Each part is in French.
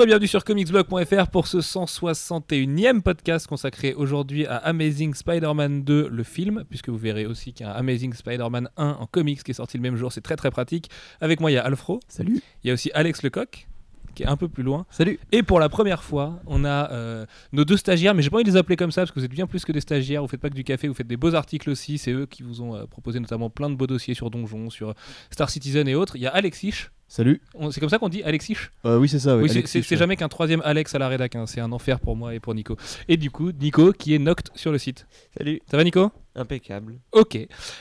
Bonjour et bienvenue sur comicsblog.fr pour ce 161e podcast consacré aujourd'hui à Amazing Spider-Man 2, le film, puisque vous verrez aussi qu'il y a un Amazing Spider-Man 1 en comics qui est sorti le même jour, c'est très très pratique. Avec moi il y a Alfro, Salut. il y a aussi Alex Lecoq qui est un peu plus loin. Salut. Et pour la première fois, on a euh, nos deux stagiaires, mais j'ai pas envie de les appeler comme ça parce que vous êtes bien plus que des stagiaires. Vous faites pas que du café, vous faites des beaux articles aussi. C'est eux qui vous ont euh, proposé notamment plein de beaux dossiers sur Donjon, sur Star Citizen et autres. Il y a Alexis. Salut. On- C'est comme ça qu'on dit Alexis Euh, oui, c'est ça. Oui, Oui, c'est- jamais qu'un troisième Alex à la rédac. hein. C'est un enfer pour moi et pour Nico. Et du coup, Nico qui est Noct sur le site. Salut, Ça va, Nico? Impeccable. Ok.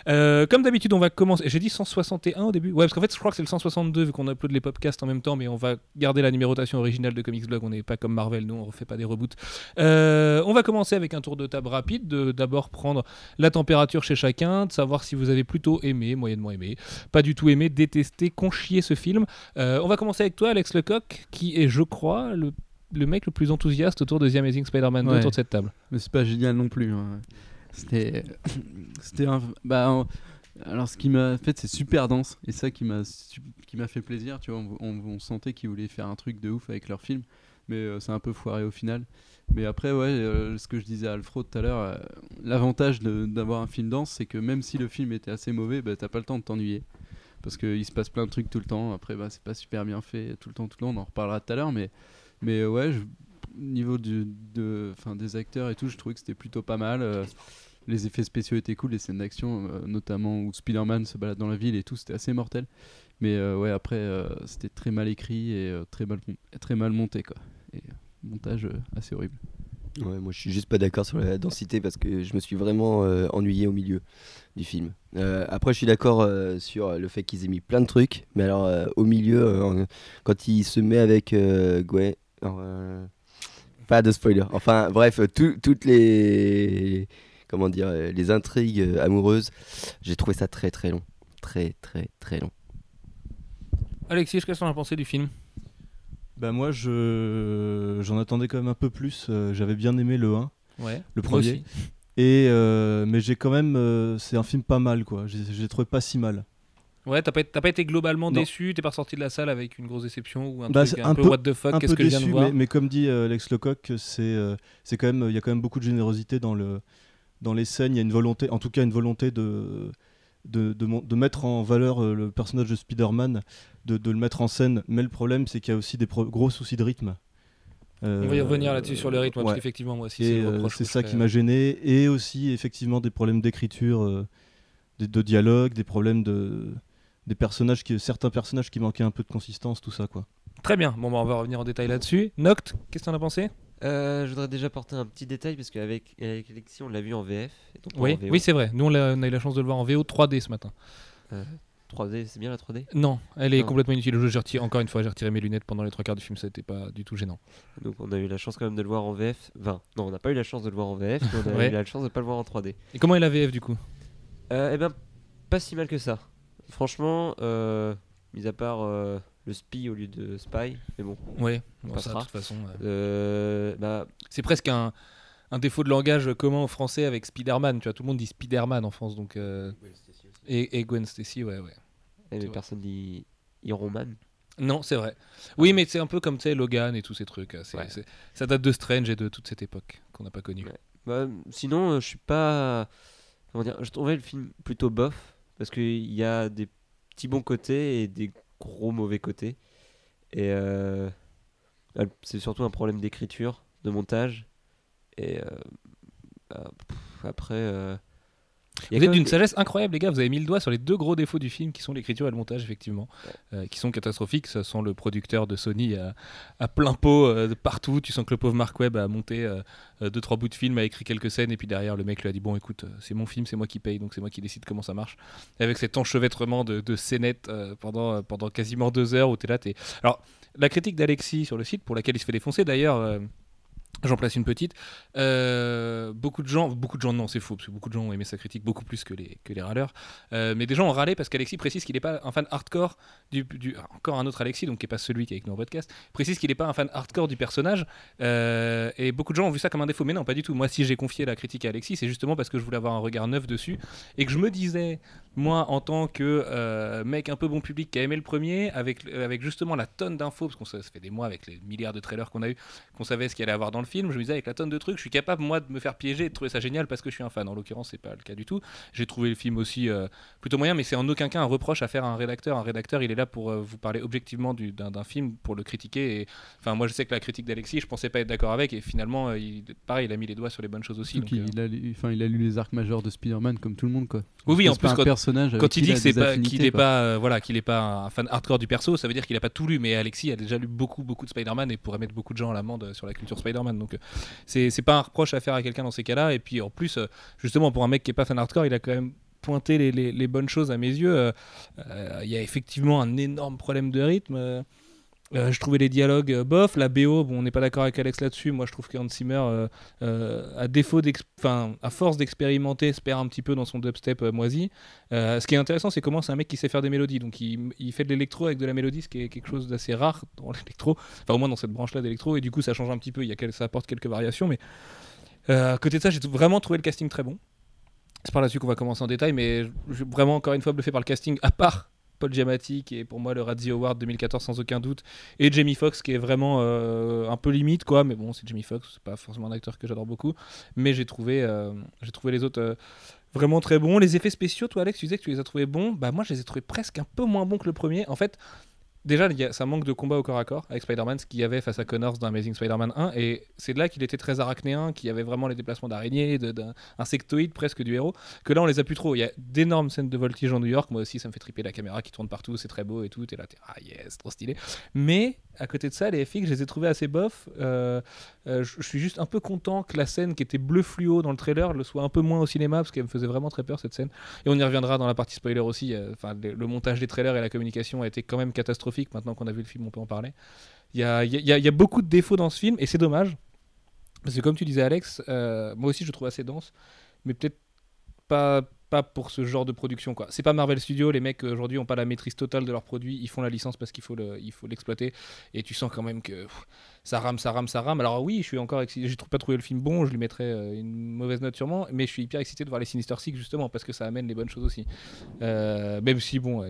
Euh, comme d'habitude, on va commencer. J'ai dit 161 au début. Ouais, parce qu'en fait, je crois que c'est le 162 vu qu'on upload les podcasts en même temps, mais on va garder la numérotation originale de Comics Blog. On n'est pas comme Marvel, nous, on refait pas des reboots. Euh, on va commencer avec un tour de table rapide. de D'abord prendre la température chez chacun, de savoir si vous avez plutôt aimé, moyennement aimé, pas du tout aimé, détesté, conchier ce film. Euh, on va commencer avec toi, Alex Lecoq, qui est, je crois, le, le mec le plus enthousiaste autour de The Amazing Spider-Man 2 Ouais. autour de cette table. Mais c'est pas génial non plus. hein. C'était. C'était un. Bah. Alors, ce qui m'a fait, c'est super dense. Et ça qui m'a qui m'a fait plaisir. Tu vois, on, sentait qu'ils voulaient faire un truc de ouf avec leur film. Mais euh, c'est un peu foiré au final. Mais après, ouais, euh, ce que je disais à Alfro tout à l'heure, euh, l'avantage d'avoir un film dense, c'est que même si le film était assez mauvais, bah, t'as pas le temps de t'ennuyer. Parce qu'il se passe plein de trucs tout le temps. Après, bah, c'est pas super bien fait tout le temps, tout le temps. On en reparlera tout à l'heure. Mais, mais euh, ouais, je- au niveau du, de, enfin, des acteurs et tout, je trouvais que c'était plutôt pas mal. Les effets spéciaux étaient cool, les scènes d'action, euh, notamment où Spider-Man se balade dans la ville et tout, c'était assez mortel. Mais euh, ouais, après, euh, c'était très mal écrit et très, mal, très mal monté, quoi. Montage assez horrible. Ouais, moi je suis juste pas d'accord sur la densité parce que je me suis vraiment ennuyé au milieu du film. Après, je suis d'accord sur le fait qu'ils aient mis plein de trucs, mais alors au milieu, quand il se met avec Gwen. pas de spoiler. Enfin, bref, tout- toutes les. Comment dire euh, Les intrigues euh, amoureuses, j'ai trouvé ça très très long. Très très très long. Alexis, qu'est-ce que t'en as pensé du film? Bah moi je j'en attendais quand même un peu plus. euh, J'avais bien aimé le 1, Ouais. le premier. Et euh, mais j'ai quand même euh, c'est un film pas mal quoi. J'ai trouvé pas si mal. Ouais, t'as pas, t'as pas été globalement Non. déçu, t'es pas ressorti de la salle avec une grosse déception ou un Bah, truc un, un peu, peu- what the fuck, qu'est-ce que je viens de déçu, voir? mais, mais comme dit euh, Alex Lecoq, c'est euh, c'est quand même il y a quand même beaucoup de générosité dans le dans les scènes. Il y a une volonté, en tout cas une volonté de de, de, mettre en valeur euh, le personnage de Spider-Man, de, de le mettre en scène. Mais le problème c'est qu'il y a aussi des gros soucis de rythme. On va y Euh, revenir là-dessus sur le rythme, parce qu'effectivement, moi aussi, c'est euh, ça qui m'a gêné. Et aussi, effectivement, des problèmes d'écriture, euh, de, de dialogue, des problèmes de. Des personnages qui, certains personnages qui manquaient un peu de consistance, tout ça quoi. Très bien, bon, bah, on va revenir en détail là-dessus. Noct, qu'est-ce que t'en as pensé? Euh, je voudrais déjà porter un petit détail parce qu'avec avec Alexis, on l'a vu en VF. Et donc pas Oui, en oui c'est vrai. Nous, on a, on a eu la chance de le voir en VO 3D ce matin. 3D, c'est bien la 3D Non, elle est Non. complètement inutile. J'ai retiré- encore une fois, j'ai retiré mes lunettes pendant les trois quarts du film, ça n'était pas du tout gênant. Donc on a eu la chance quand même de le voir en VF. Enfin, non, on n'a pas eu la chance de le voir en VF, mais on a Ouais. eu la chance de pas le voir en 3D. Et comment est la VF du coup? Euh, eh ben, pas si mal que ça. Franchement, euh, mis à part euh, le spy au lieu de spy, mais bon. Ouais, On bon, ça, de passera. toute façon. euh, Euh, bah, C'est presque un, un défaut de langage commun au français avec Spider-Man. Tu vois, tout le monde dit Spider-Man en France, donc. euh, Et, et Gwen Stacy, ouais, ouais. eh, mais personne dit Iron Man. Non, c'est vrai. Oui, mais c'est un peu comme tu sais, Logan et tous ces trucs. Ouais. c'est- Ça date de Strange et de toute cette époque qu'on n'a pas connue. Ouais. Bah, sinon, euh, je suis pas. Comment dire Je trouvais le film plutôt bof parce qu'il y a des petits bons côtés et des gros mauvais côtés. Et euh, c'est surtout un problème d'écriture, de montage. Et euh, bah, après. Vous êtes d'une sagesse incroyable, les gars. Vous avez mis le doigt sur les deux gros défauts du film qui sont l'écriture et le montage, effectivement, euh, qui sont catastrophiques. Ça sent le producteur de Sony à, à plein pot euh, de partout. Tu sens que le pauvre Mark Webb a monté euh, euh, deux, trois bouts de film, a écrit quelques scènes, et puis derrière, le mec lui a dit Bon, écoute, c'est mon film, c'est moi qui paye, donc c'est moi qui décide comment ça marche. Et avec cet enchevêtrement de, de scénettes pendant, pendant quasiment deux heures où tu es là. t'es- Alors, la critique d'Alexis sur le site, pour laquelle il se fait défoncer d'ailleurs. J'en place une petite. Euh, beaucoup de gens, beaucoup de gens, non, c'est faux, parce que beaucoup de gens ont aimé sa critique beaucoup plus que les, que les râleurs. Euh, mais des gens ont râlé parce qu'Alexis précise qu'il n'est pas un fan hardcore du, du- Encore un autre Alexis, donc qui n'est pas celui qui est avec nous en podcast, précise qu'il n'est pas un fan hardcore du personnage. Euh, et beaucoup de gens ont vu ça comme un défaut. Mais non, pas du tout. Moi, si j'ai confié la critique à Alexis, c'est justement parce que je voulais avoir un regard neuf dessus. Et que je me disais, moi, en tant que mec un peu bon public qui a aimé le premier, avec, avec justement la tonne d'infos, parce qu'on ça fait des mois avec les milliards de trailers qu'on a eu qu'on savait ce qu'il allait avoir dans le film. Je me disais, avec la tonne de trucs, je suis capable, moi, de me faire piéger et de trouver ça génial parce que je suis un fan. En l'occurrence, c'est pas le cas du tout. J'ai trouvé le film aussi euh, plutôt moyen, mais c'est en aucun cas un reproche à faire à un rédacteur. Un rédacteur, il est là pour euh, vous parler objectivement du- d'un film, pour le critiquer. Et enfin, moi, je sais que la critique d'Alexis, je pensais pas être d'accord avec, et finalement, euh, il, pareil, il a mis les doigts sur les bonnes choses aussi. Donc, euh, a, lu- enfin, il a lu les arcs majeurs de Spider-Man comme tout le monde quoi. Oui, oui, en plus, quand- personnage avec Quand il dit pas, qu'il est quoi. pas, euh, voilà, qu'il est pas un fan hardcore du perso, ça veut dire qu'il a pas tout lu. Mais Alexis a déjà lu beaucoup, beaucoup de Spider-Man et pourrait mettre beaucoup de gens à l'amende sur la culture Spider-Man. Donc, euh, c'est pas un reproche à faire à quelqu'un dans ces cas-là. Et puis, en plus, euh, justement, pour un mec qui est pas fan hardcore, il a quand même pointé les, bonnes choses à mes yeux. Euh, Il y a effectivement un énorme problème de rythme. Euh, je trouvais les dialogues euh, bof, la BO, bon, on n'est pas d'accord avec Alex là-dessus. Moi, je trouve qu'Hans Zimmer, euh, à défaut, à force d'expérimenter, se perd un petit peu dans son dubstep moisi. Ce qui est intéressant, c'est comment c'est un mec qui sait faire des mélodies. Donc, il, fait de l'électro avec de la mélodie, ce qui est quelque chose d'assez rare dans l'électro. Enfin, au moins dans cette branche-là d'électro. Et du coup, ça change un petit peu. Il y a ça apporte quelques variations, mais à côté de ça, j'ai vraiment trouvé le casting très bon. C'est par là-dessus qu'on va commencer en détail, mais vraiment encore une fois bluffé par le casting, à part Paul Giamatti, qui est pour moi le Razzie Award 2014 sans aucun doute, et Jamie Foxx, qui est vraiment euh, un peu limite, quoi, mais bon, c'est Jamie Foxx, c'est pas forcément un acteur que j'adore beaucoup, mais j'ai trouvé, euh, les autres euh, vraiment très bons. Les effets spéciaux, toi Alex, tu disais que tu les as trouvés bons, bah moi je les ai trouvés presque un peu moins bons que le premier. En fait, Déjà, ça manque de combat au corps à corps avec Spider-Man, ce qu'il y avait face à Connors dans Amazing Spider-Man 1, et c'est là qu'il était très arachnéen, qu'il y avait vraiment les déplacements d'araignées, d'un insectoïde presque du héros, que là on les a plus trop. Il y a d'énormes scènes de voltige en New York, moi aussi ça me fait triper la caméra qui tourne partout, c'est très beau et tout, et là t'es ah yes, trop stylé. Mais à côté de ça, les FX, je les ai trouvés assez bof. Euh, euh, je je suis juste un peu content que la scène qui était bleu fluo dans le trailer le soit un peu moins au cinéma, parce qu'elle me faisait vraiment très peur cette scène. Et on y reviendra dans la partie spoiler aussi. euh, Enfin, le, le montage des trailers et la communication a été quand même catastrophique. Maintenant qu'on a vu le film, on peut en parler. Il y a, beaucoup de défauts dans ce film et c'est dommage. Parce que comme tu disais, Alex, euh, moi aussi je le trouve assez dense, mais peut-être pas, pas pour ce genre de production. quoi. C'est pas Marvel Studios, les mecs aujourd'hui ont pas la maîtrise totale de leurs produits, ils font la licence parce qu'il faut il faut l'exploiter. Et tu sens quand même que ça rame, ça rame, ça rame. Alors oui, je suis encore excité, j'ai pas trouvé le film bon, je lui mettrais euh, une mauvaise note sûrement, mais je suis hyper excité de voir les Sinister Six justement parce que ça amène les bonnes choses aussi. Euh, même si bon,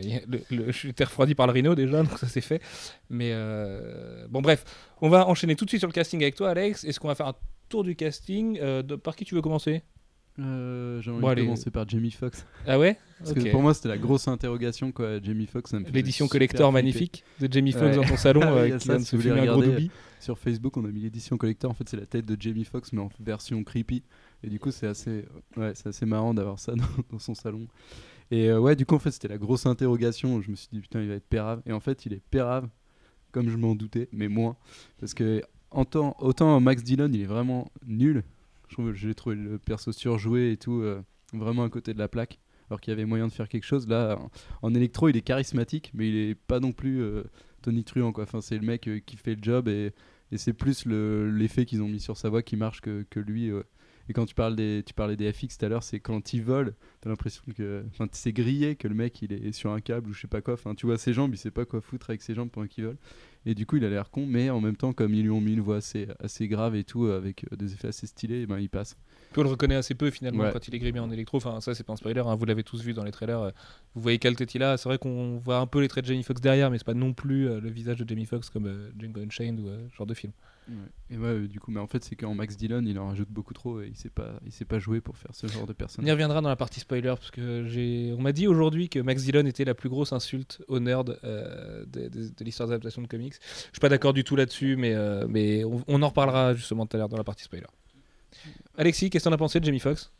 je suis refroidi par le Rhino déjà, donc ça c'est fait. Mais euh, bon bref, on va enchaîner tout de suite sur le casting avec toi Alex. Est-ce qu'on va faire un tour du casting Par qui tu veux commencer? Euh, J'ai envie Bon, de allez. commencer par Jamie Foxx. Ah ouais Parce que pour moi, c'était la grosse interrogation, quoi. Jamie Foxx, L'édition collector magnifique de Jamie Foxx Ouais. dans ton salon Ah oui, euh, qui ça, vient de se un gros doobie. Sur Facebook, on a mis l'édition collector. En fait, c'est la tête de Jamie Foxx, mais en version creepy. Et du coup, c'est assez, ouais, c'est assez marrant d'avoir ça dans, dans son salon. Et euh, ouais, du coup, en fait, c'était la grosse interrogation. Je me suis dit, putain, il va être pérave. Et en fait, il est pérave, comme je m'en doutais, mais moins. Parce que en temps- autant Max Dillon, il est vraiment nul. Je trouve, j'ai trouvé le perso surjoué et tout, euh, vraiment à côté de la plaque. Alors qu'il y avait moyen de faire quelque chose. Là, en, électro, il est charismatique, mais il est pas non plus euh, Tony Truant, quoi. C'est le mec euh, qui fait le job et, c'est plus le- l'effet qu'ils ont mis sur sa voix qui marche que, lui. Et quand tu, parles des, tu parlais des FX tout à l'heure, c'est quand il vole, t'as l'impression que. Enfin, c'est grillé que le mec il est sur un câble ou je sais pas quoi. Enfin, tu vois ses jambes, il sait pas quoi foutre avec ses jambes pendant qu'il vole. Et du coup, il a l'air con, mais en même temps, comme ils lui ont mis une voix assez, assez grave et tout, avec euh, des effets assez stylés, ben, il passe. Puis on le reconnaît assez peu finalement Ouais. quand il est grimé en électro. Enfin, ça, c'est pas un spoiler, hein, vous l'avez tous vu dans les trailers. euh, Vous voyez quelle tête il a. C'est vrai qu'on voit un peu les traits de Jamie Foxx derrière, mais c'est pas non plus euh, le visage de Jamie Foxx comme euh, Django Unchained ou euh, ce genre de film. Et ouais, euh, du coup, mais en fait, c'est qu'en Max Dillon, il en rajoute beaucoup trop et il sait pas, il sait pas jouer pour faire ce genre de On y reviendra dans la partie spoiler parce que j'ai, on m'a dit aujourd'hui que Max Dillon était la plus grosse insulte au nerd euh, de, de- de l'histoire d'adaptation de comics. Je suis pas d'accord du tout là-dessus, mais euh, mais on, on en reparlera justement tout à l'heure dans la partie spoiler. Alexis, qu'est-ce que t'en as pensé de Jamie Foxx?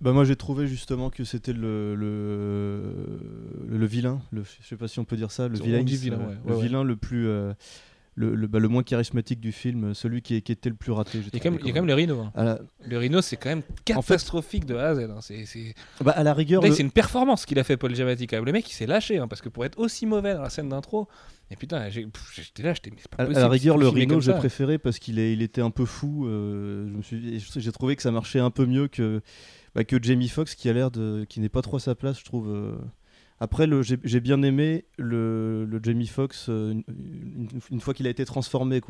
Bah moi j'ai trouvé justement que c'était le, le, le vilain, le, je sais pas si on peut dire ça, le vilain, dit vilain, ouais. le Ouais, ouais. vilain le plus, euh, le, le, bah, le moins charismatique du film, celui qui, qui était le plus raté. Il y a quand même, trouvé, il y a quand même le Rhino. hein. La, Le Rhino, c'est quand même catastrophique de A à Z. hein. C'est, c'est... bah, à la rigueur, le- c'est une performance qu'il a fait Paul Giamatti. Le mec, il s'est lâché hein, parce que pour être aussi mauvais dans la scène d'intro, et putain, j'ai- pff, j'étais là, j'étais. mais c'est pas À, à possible, la rigueur, le Rhino, j'ai préféré parce qu'il est, il était un peu fou. euh, je me suis, j'ai trouvé que ça marchait un peu mieux que, bah, que Jamie Foxx, qui a l'air de, qui n'est pas trop à sa place, je trouve. euh. Après, j'ai, bien aimé le, Jamie Foxx euh, une, fois qu'il a été transformé,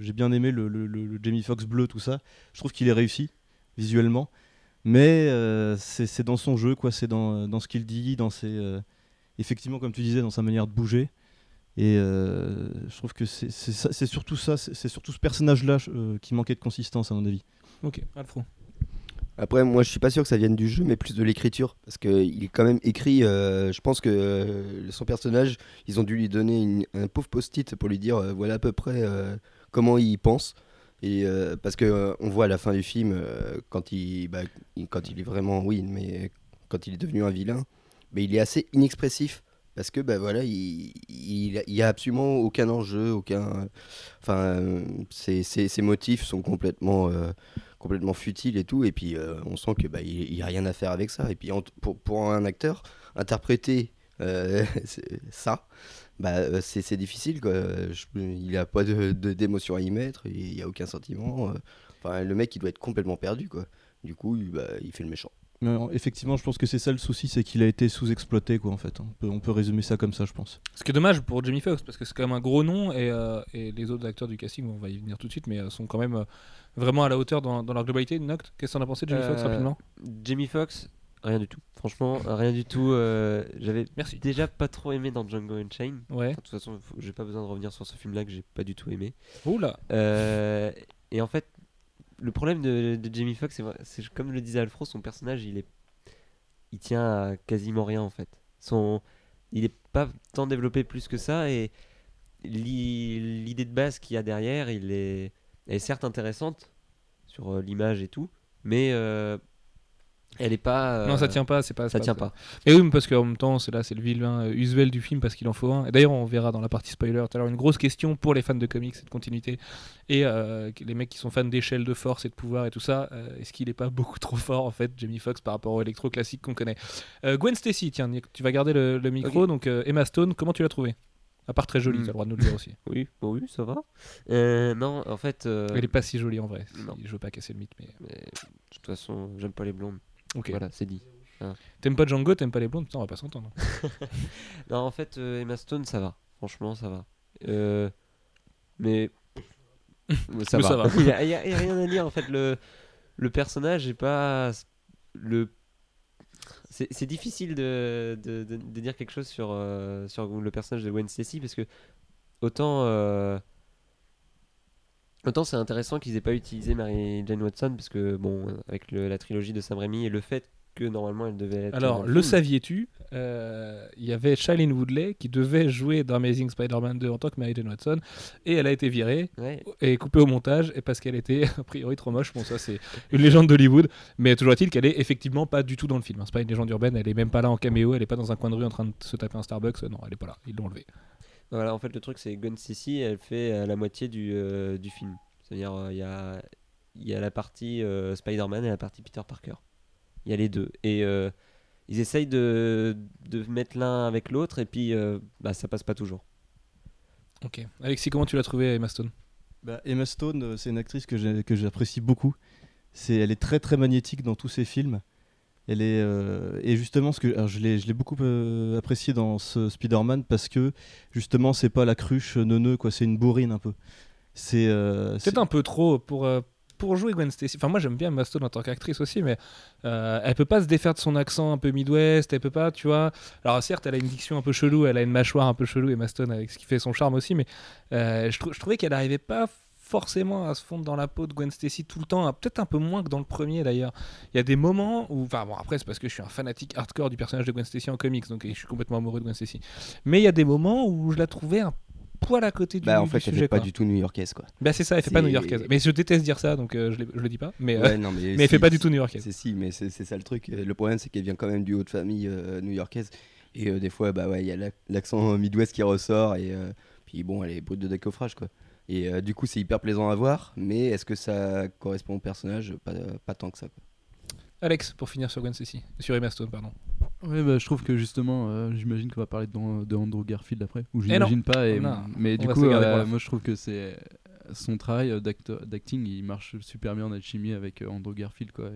j'ai bien aimé le, Jamie Foxx bleu, tout ça. Je trouve qu'il est réussi visuellement, mais euh, c'est, dans son jeu. C'est dans, dans ce qu'il dit, dans ses, euh, effectivement, comme tu disais, dans sa manière de bouger. Et euh, je trouve que c'est surtout ça, c'est surtout ce personnage-là euh, qui manquait de consistance à mon avis. Ok, Alfro. Après, moi, je suis pas sûr que ça vienne du jeu, mais plus de l'écriture. Parce qu'il est quand même écrit. euh, je pense que euh, son personnage, ils ont dû lui donner un pauvre post-it pour lui dire euh, voilà à peu près comment il pense. Et parce que on voit à la fin du film quand il, bah, quand il est vraiment oui, mais quand il est devenu un vilain, mais il est assez inexpressif parce que bah voilà, il, il, il a absolument aucun enjeu, aucun. Enfin, ses, ses- motifs sont complètement complètement futiles et tout. Et puis euh, on sent que bah il, il y a rien à faire avec ça. Et puis pour, un acteur interpréter euh, ça, bah euh, c'est difficile quoi. Il a pas de de- d'émotion à y mettre. Il y a aucun sentiment. Enfin, le mec il doit être complètement perdu quoi. Du coup, il, bah, il fait le méchant. Mais, effectivement, je pense que c'est ça le souci, c'est qu'il a été sous-exploité quoi en fait. On peut, on peut résumer ça comme ça, je pense. Ce qui est dommage pour Jamie Foxx parce que c'est quand même un gros nom et, euh, et les autres acteurs du casting, on va y venir tout de suite, mais euh, sont quand même euh, vraiment à la hauteur dans, dans leur globalité. Noct, qu'est-ce que t'en as pensé de Jamie Foxx Euh, rapidement? Jamie Foxx, rien du tout. Franchement, rien du tout. euh, J'avais Merci. déjà pas trop aimé dans Django Unchained. Ouais. De toute façon, j'ai pas besoin de revenir sur ce film-là que j'ai pas du tout aimé. Oula. Euh, et en fait, le problème de, Jamie Foxx, c'est comme le disait Alfro, son personnage, il est, il tient à quasiment rien en fait. Son, il est pas tant développé plus que ça et l'i- l'idée de base qu'il y a derrière, il est, elle est certes intéressante sur euh, l'image et tout, mais euh, elle est pas. non, ça euh, tient pas, c'est pas. Ça tient pas. Et oui, mais parce qu'en même temps, c'est là, c'est le vilain euh, usuel du film parce qu'il en faut un. Et d'ailleurs, on verra dans la partie spoiler tout à l'heure une grosse question pour les fans de comics et de continuité et euh, les mecs qui sont fans d'échelle de force et de pouvoir et tout ça. euh, Est-ce qu'il est pas beaucoup trop fort en fait, Jamie Foxx, par rapport au électro classique qu'on connaît? Euh, Gwen Stacy, tiens, tu vas garder le, le micro. Donc euh, Emma Stone, comment tu l'as trouvé À part très jolie, Hmm. tu as le droit de nous le dire aussi. Oui, bon, oui, ça va. Euh, non, en fait. euh, Elle est pas si jolie en vrai. Non. Je veux pas casser le mythe, mais mais de toute façon, j'aime pas les blondes. Ok. Voilà, c'est dit. T'aimes pas Django, t'aimes pas les blondes, putain, on va pas s'entendre. Non, en fait, euh, Emma Stone, ça va. Franchement, ça va. Euh, mais. ça Mais va. ça va. Il y a, rien à dire, en fait. Le, le personnage est pas. Le. C'est c'est difficile de, de, de- de dire quelque chose sur, euh, sur le personnage de Gwen Stacy parce que autant. Autant c'est intéressant qu'ils aient pas utilisé Mary Jane Watson parce que bon avec le- la trilogie de Sam Raimi et le fait que normalement elle devait être Alors, le saviez-tu euh, Il y avait Shailene Woodley qui devait jouer dans Amazing Spider-Man 2 en tant que Mary Jane Watson et elle a été virée Ouais, et coupée au montage et parce qu'elle était a priori trop moche. Bon, ça c'est une légende d'Hollywood, mais toujours est-il qu'elle est effectivement pas du tout dans le film. hein. C'est pas une légende urbaine, elle est même pas là en caméo, elle est pas dans un coin de rue en train de se taper un Starbucks. Non, elle est pas là, ils l'ont enlevée. Voilà, en fait, le truc, c'est que Gwen Stacy, elle fait euh, la moitié du, euh, du film. C'est-à-dire, euh, il y, a, il y a la partie euh, Spider-Man et la partie Peter Parker. Il y a les deux. Et euh, ils essayent de, de mettre l'un avec l'autre, et puis euh, bah, ça passe pas toujours. Ok. Alexis, comment tu l'as trouvé Emma Stone? Bah, Emma Stone, c'est une actrice que j'apprécie beaucoup. C'est, elle est très très magnétique dans tous ses films. Elle est euh, et justement ce que je l'ai beaucoup euh, apprécié dans ce Spider-Man parce que justement c'est pas la cruche neuneu quoi, c'est une bourrine un peu. C'est euh, Peut-être un peu trop pour, pour jouer Gwen Stacy. Enfin, moi j'aime bien Emma Stone en tant qu'actrice aussi, mais elle peut pas se défaire de son accent un peu Midwest. Elle peut pas, tu vois. Alors, certes, elle a une diction un peu chelou, elle a une mâchoire un peu chelou, Emma Stone, avec ce qui fait son charme aussi, mais je, je trouvais qu'elle arrivait pas forcément à se fondre dans la peau de Gwen Stacy tout le temps, hein. peut-être un peu moins que dans le premier d'ailleurs. Il y a des moments où, enfin bon après c'est parce que je suis un fanatique hardcore du personnage de Gwen Stacy en comics, donc je suis complètement amoureux de Gwen Stacy. Mais il y a des moments où je la trouvais un poil à côté du, Bah en du fait, elle sujet. fait pas quoi. du tout new-yorkaise quoi. Bah c'est ça, elle fait pas new-yorkaise. Mais je déteste dire ça, donc euh, je, je le dis pas. Mais, euh, Ouais, non, mais mais elle fait pas du tout new-yorkaise. C'est si, mais c'est ça le truc. Euh, Le problème, c'est qu'elle vient quand même du haut de famille euh, new-yorkaise. Et des fois, bah ouais, il y a l'ac- l'accent midwest qui ressort. Et Puis bon, elle est brute de décoffrage quoi. Et euh, du coup, c'est hyper plaisant à voir, mais est-ce que ça correspond au personnage? Pas, pas tant que ça. Quoi. Alex, pour finir sur Gwen Stacy, sur Emma Stone, pardon. Ouais, bah, je trouve que justement, euh, j'imagine qu'on va parler de, de Andrew Garfield après, ou Eh j'imagine pas. Et, Non, mais du coup, euh, la moi je trouve que c'est son travail euh, d'acteur- d'acting, il marche super bien en alchimie avec euh, Andrew Garfield quoi.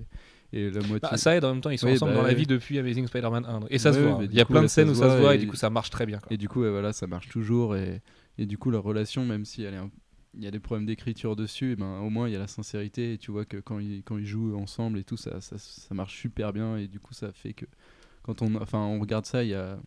Et, et la moitié. Bah, ça aide en même temps, ils sont Oui, ensemble bah, dans la ouais. vie depuis Amazing Spider-Man 1. Et ça se voit. hein. Il y a coup, plein de scènes où ça se voit et et- du coup ça marche très bien. quoi. Et du coup, voilà, ça marche toujours. Et, et du coup, leur relation, même si elle y a des problèmes d'écriture dessus, eh ben, au moins il y a la sincérité. Et tu vois que quand ils, quand ils jouent ensemble et tout, ça, ça, ça marche super bien. Et du coup, ça fait que quand on, enfin, on regarde ça, il y a.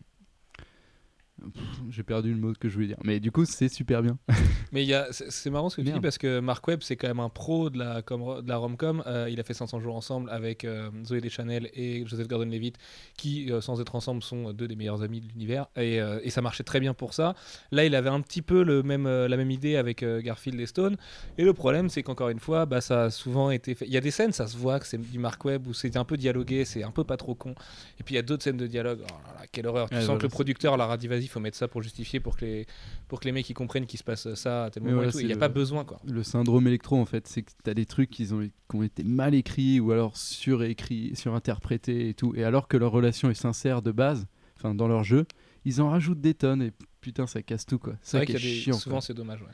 J'ai perdu le mot que je voulais dire. Mais du coup, c'est super bien. Mais il y a, c'est marrant ce que tu dis parce que Mark Webb, c'est quand même un pro de la, com- de la rom-com. Euh, il a fait 500 jours ensemble avec euh, Zoé Deschanel et Joseph Gordon-Levitt, qui, euh, sans être ensemble, sont deux des meilleurs amis de l'univers. Et, et ça marchait très bien pour ça. Là, il avait un petit peu le même, la même idée avec Garfield et Stone. Et le problème, c'est qu'encore une fois, bah, ça a souvent été fait. Il y a des scènes, ça se voit que c'est du Mark Webb où c'est un peu dialogué, c'est un peu pas trop con. Et puis il y a d'autres scènes de dialogue. Oh là là, quelle horreur. Tu Ouais, sens voilà, que le producteur leur a dit vas-y, faut mettre ça pour justifier, pour que les, pour que les mecs ils comprennent qu'il se passe ça à tel moment. Il n'y a le- pas besoin quoi. Le syndrome électro, en fait, c'est que t'as des trucs qui ont, qui ont été mal écrits ou alors surécrits, surinterprétés et tout. Et alors que leur relation est sincère de base, enfin dans leur jeu, ils en rajoutent des tonnes et putain, ça casse tout quoi. C'est Ça vrai qui qu'il est y a des... chiant. souvent c'est dommage. Ouais.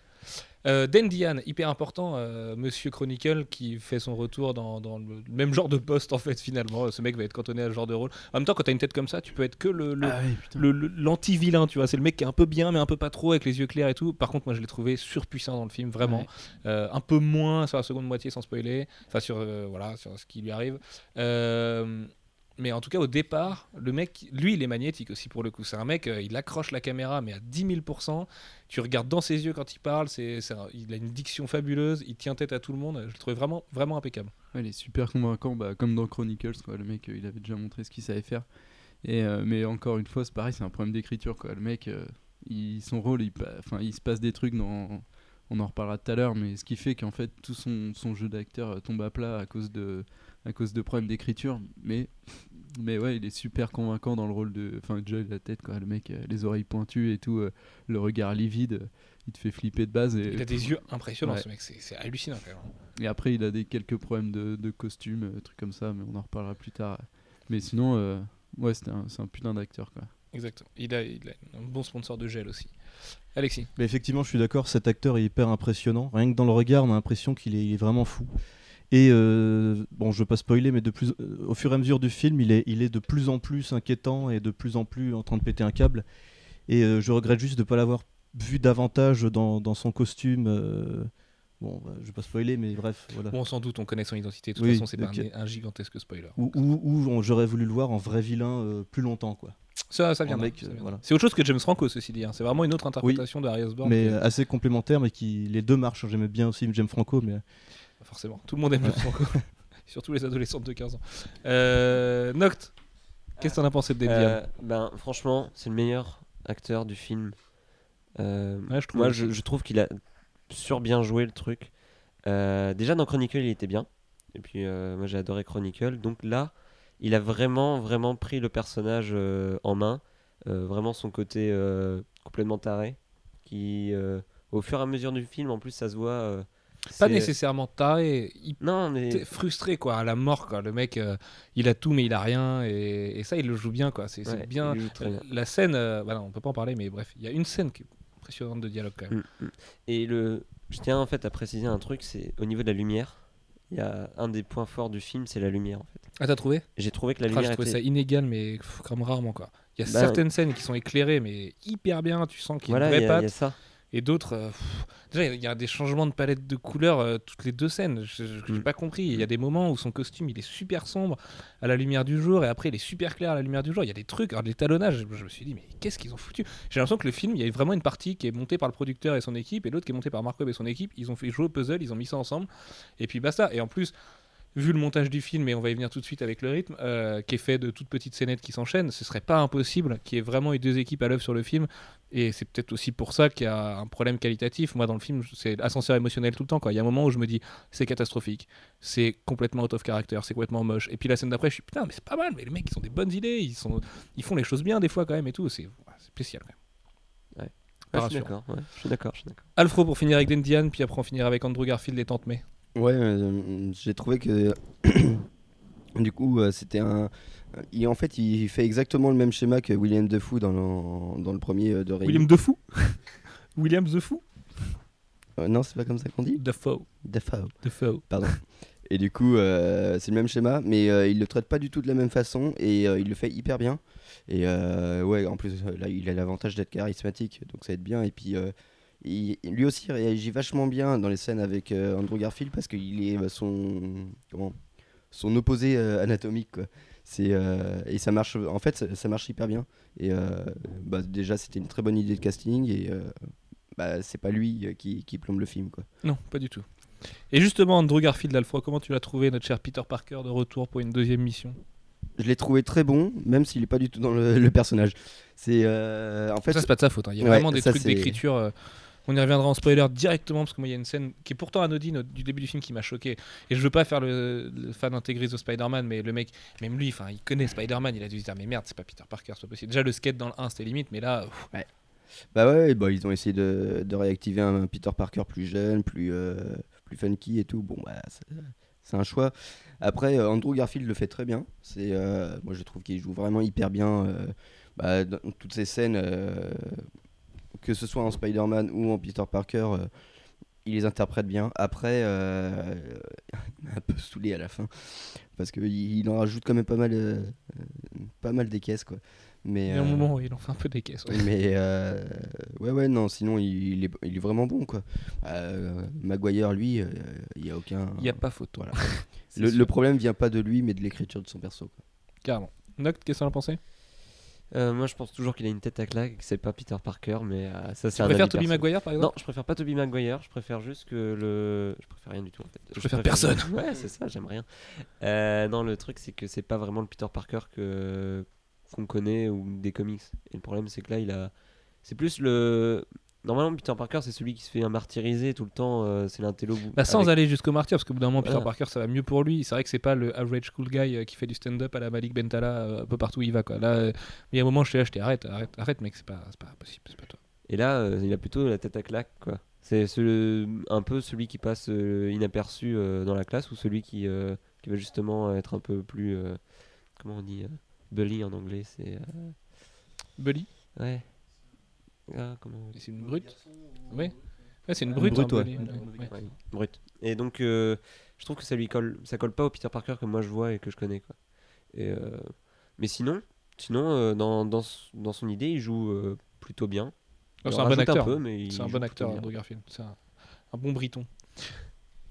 Euh, Dan Diane, hyper important, euh, Monsieur Chronicle, qui fait son retour dans, dans le même genre de poste en fait finalement. Ce mec va être cantonné à ce genre de rôle. En même temps, quand t'as une tête comme ça, tu peux être que le, le- Ah le- l'anti-vilain, tu vois. C'est le mec qui est un peu bien, mais un peu pas trop, avec les yeux clairs et tout. Par contre, moi, je l'ai trouvé surpuissant dans le film, vraiment. Ouais. Euh, un peu moins sur la seconde moitié, sans spoiler. Enfin, sur, euh, voilà, sur ce qui lui arrive. Euh, mais en tout cas, au départ, le mec, lui, il est magnétique aussi pour le coup. C'est un mec, euh, il accroche la caméra, mais à 10 000%. Tu regardes dans ses yeux quand il parle. C'est, il a une diction fabuleuse. Il tient tête à tout le monde. Je le trouvais vraiment, vraiment impeccable. Il est super convaincant, bah, comme dans Chronicles. Le mec, euh, il avait déjà montré ce qu'il savait faire. Euh, mais encore une fois, c'est pareil, c'est un problème d'écriture. Le mec, son rôle, il, se passe des trucs. On en reparlera tout à l'heure, mais ce qui fait qu'en fait, tout son, jeu d'acteur tombe à plat à cause de, à cause de problèmes d'écriture. Mais, mais ouais, il est super convaincant dans le rôle de. Enfin, a la tête, quoi. Le mec, euh, les oreilles pointues et tout, euh, le regard livide, il te fait flipper de base. Et, Il a des yeux impressionnants, Ouais. ce mec. C'est, c'est hallucinant, quand même. et après, il a des quelques problèmes de, de costume, euh, trucs comme ça, mais on en reparlera plus tard. Mais sinon, euh, ouais, c'était un- c'est un putain d'acteur, quoi. Exactement. Il a, il a un bon sponsor de gel aussi. Alexis. Mais effectivement, je suis d'accord, cet acteur est hyper impressionnant. Rien que dans le regard, on a l'impression qu'il est, il est vraiment fou. Et euh, bon, je veux pas spoiler, mais de plus, euh, au fur et à mesure du film, il est, il est de plus en plus inquiétant et de plus en plus en train de péter un câble. Et euh, je regrette juste de ne pas l'avoir vu davantage dans, dans son costume. euh, Bon, bah, je vais pas spoiler, mais bref, voilà. Bon, sans doute, on connaît son identité. De toute Oui, façon, c'est pas ok. un, un gigantesque spoiler. Ou, j'aurais voulu le voir en vrai vilain plus longtemps, quoi. Ça, ça voilà. C'est autre chose que James Franco, ceci dit. hein. C'est vraiment une autre interprétation de Harry Osborn. mais assez complémentaire, mais qui les deux marchent. J'aimais bien aussi James Franco, mais Forcément. Tout le monde aime James Franco. Surtout les adolescentes de 15 ans. Euh, Noct, qu'est-ce que t'en as pensé de Dead Euh, ben, franchement, c'est le meilleur acteur du film. Euh, Ouais, je trouve moi, je, je trouve qu'il a sur bien joué le truc. Euh, déjà dans Chronicle, il était bien. Et puis, moi, j'ai adoré Chronicle. Donc là, il a vraiment, vraiment pris le personnage en main. Vraiment son côté complètement taré. Qui, au fur et à mesure du film, en plus, ça se voit. Euh, Pas c'est- nécessairement taré, il Non, mais. était frustré quoi, à la mort quoi. Le mec, euh, il a tout mais il a rien et, et ça il le joue bien quoi. C'est Ouais, bien. La scène, euh, bah non, on peut pas en parler mais bref, il y a une scène qui est impressionnante de dialogue quand même. Mm, mm. Et le, je tiens en fait à préciser un truc, c'est au niveau de la lumière. Il y a un des points forts du film, c'est la lumière en fait. Ah t'as trouvé? J'ai trouvé que la Ah, lumière J'ai trouvé était... ça inégal mais pff, comme rarement quoi. Il y a Bah, certaines scènes qui sont éclairées mais hyper bien, tu sens qu'il y a Voilà, une il vraie y, a- il patte. y a ça. Et d'autres, euh, déjà il y a des changements de palette de couleurs euh, toutes les deux scènes. Je n'ai Mm. pas compris. Il y a des moments où son costume il est super sombre à la lumière du jour et après il est super clair à la lumière du jour. Il y a des trucs, alors l'étalonnage. Je me suis dit mais qu'est-ce qu'ils ont foutu? J'ai l'impression que le film, il y a vraiment une partie qui est montée par le producteur et son équipe et l'autre qui est montée par Mark Webb et son équipe. Ils ont fait jouer au puzzle, ils ont mis ça ensemble et puis basta. Et en plus. Vu le montage du film, et on va y venir tout de suite avec le rythme, euh, qui est fait de toutes petites scénettes qui s'enchaînent, ce serait pas impossible qu'il y ait vraiment eu deux équipes à l'œuvre sur le film et c'est peut-être aussi pour ça qu'il y a un problème qualitatif. Moi, dans le film, c'est ascenseur émotionnel tout le temps. quoi. Il y a un moment où je me dis, c'est catastrophique, c'est complètement out of character, c'est complètement moche. Et puis la scène d'après, je suis putain, mais c'est pas mal, mais les mecs, ils ont des bonnes idées, ils, sont, ils font les choses bien des fois quand même et tout. C'est spécial quand même. suis d'accord. ouais, je suis d'accord. Alfro pour finir avec Dendian, puis après on finira avec Andrew Garfield et Tante May. Ouais, euh, j'ai trouvé que du coup euh, c'était un. Il- en fait, il fait exactement le même schéma que William Defoe dans le, dans le premier euh, de Raimi. William Defoe William The Fou Euh, non, c'est pas comme ça qu'on dit. Defoe. Defoe. Defoe. Pardon. Et du coup, euh, c'est le même schéma, mais euh, il le traite pas du tout de la même façon et euh, il le fait hyper bien. Et ouais, en plus, là, il a l'avantage d'être charismatique, donc ça aide bien. Et puis, il- lui aussi réagit vachement bien dans les scènes avec Andrew Garfield parce qu'il est son comment son opposé anatomique quoi. C'est euh, et ça marche. En fait, ça, ça marche hyper bien. Et euh, bah, déjà, c'était une très bonne idée de casting et euh, bah, c'est pas lui euh, qui, qui plombe le film quoi. Non, pas du tout. Et justement, Andrew Garfield, Alfro, comment tu l'as trouvé, notre cher Peter Parker, de retour pour une deuxième mission? Je l'ai trouvé très bon, même s'il est pas du tout dans le, le personnage. C'est en fait. Ça, c'est pas de sa faute. hein. Il y a Ouais, vraiment des ça, trucs d'écriture. On y reviendra en spoiler directement parce que moi il y a une scène qui est pourtant anodine du début du film qui m'a choqué. Et je veux pas faire le, fan intégriste de Spider-Man, mais le mec, même lui, enfin il connaît Spider-Man, il a dû se dire mais merde, c'est pas Peter Parker, c'est pas possible. Déjà le skate dans le 1 c'était limite, mais là, Bah ouais, bah, ils ont essayé de, réactiver un Peter Parker plus jeune, plus, euh, plus funky et tout. Bon, bah, c'est- un choix. Après, euh, Andrew Garfield le fait très bien. C'est, euh, moi, je trouve qu'il joue vraiment hyper bien bah, dans toutes ces scènes, que ce soit en Spider-Man ou en Peter Parker. euh, il les interprète bien. Après, euh, il m'a un peu saoulé à la fin. Parce qu'il il en rajoute quand même pas mal, euh, pas mal des caisses. Quoi. Mais, il y a un euh, moment où il en fait un peu des caisses. ouais. mais euh, ouais, ouais, non, sinon il, il est, il est vraiment bon quoi. Euh, Maguire, lui, euh, il n'y a aucun. Il n'y a pas photo. Voilà. Le, le problème vient pas de lui, mais de l'écriture de son perso. Quoi. Carrément. Noct, qu'est-ce que t'en as pensé? Euh, moi, je pense toujours qu'il a une tête à claque et que c'est pas Peter Parker, mais euh, ça, c'est Tu préfères Tobey. Maguire par exemple Non, je préfère pas Tobey Maguire. Je préfère juste que le. Je préfère rien du tout en fait. Je préfère personne. Ouais, c'est ça. J'aime rien. Euh, non, le truc c'est que c'est pas vraiment le Peter Parker que qu'on connaît ou des comics. Et le problème c'est que là, il a. C'est plus le. Normalement, Peter Parker, c'est celui qui se fait un martyriser tout le temps. euh, c'est l'intello. Bah, sans avec- aller jusqu'au martyr, parce qu'au bout d'un moment, Peter Voilà. Parker, ça va mieux pour lui. C'est vrai que c'est pas le average cool guy euh, qui fait du stand-up à la Malik Bentala euh, un peu partout où il va. Quoi. Là, euh, il y a un moment, je je dis arrête, arrête, arrête, mec, c'est pas, c'est pas possible, c'est pas toi. Et là, euh, il a plutôt la tête à claque, quoi. C'est ce- un peu celui qui passe euh, inaperçu euh, dans la classe ou celui qui, euh, qui va justement être un peu plus. euh, comment on dit euh, Bully en anglais, c'est. euh, Bully? Ouais. Ah, comment C'est une brute Oui. Ouais, c'est une Une brute. brute, un ouais. Et donc, euh, je trouve que ça lui colle, ça colle pas au Peter Parker que moi je vois et que je connais, quoi. Et, euh, mais sinon, sinon euh, dans, dans, son idée, il joue euh, plutôt bien. Il c'est un bon acteur. C'est un bon acteur. Andrew Garfield. C'est un, un bon briton.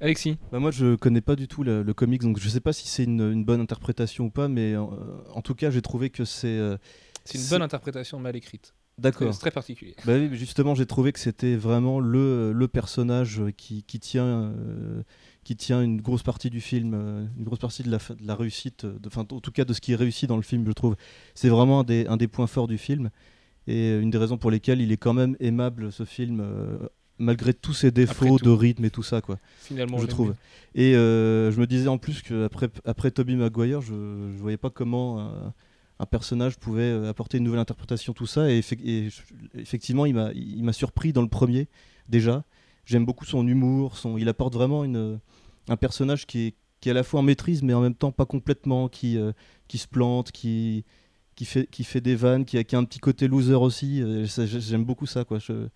Alexis? Bah moi je connais pas du tout le, le comics donc je sais pas si c'est une, une bonne interprétation ou pas mais en tout cas j'ai trouvé que c'est euh, C'est une bonne interprétation mal écrite. D'accord. C'est très particulier. Bah oui, justement, j'ai trouvé que c'était vraiment le, le personnage qui, qui tient, euh, qui tient une grosse partie du film, euh, une grosse partie de la, fa- de la réussite, euh, enfin, en tout cas de ce qui est réussi dans le film, je trouve. C'est vraiment un des, un des points forts du film et une des raisons pour lesquelles il est quand même aimable, ce film, euh, malgré tous ses défauts de rythme et tout ça. quoi Finalement, je trouve. Et euh, je me disais en plus qu'après après Tobey Maguire, je ne voyais pas comment euh, un personnage pouvait euh, apporter une nouvelle interprétation, tout ça. Et, effe- et je- effectivement, il m'a surpris dans le premier, déjà. J'aime beaucoup son humour, son, il apporte vraiment une, un personnage qui est, qui est à la fois en maîtrise, mais en même temps pas complètement, qui, euh, qui se plante, qui, qui, fait, qui fait des vannes, qui a, qui a un petit côté loser aussi. Euh, J'aime beaucoup ça. Quoi. Je,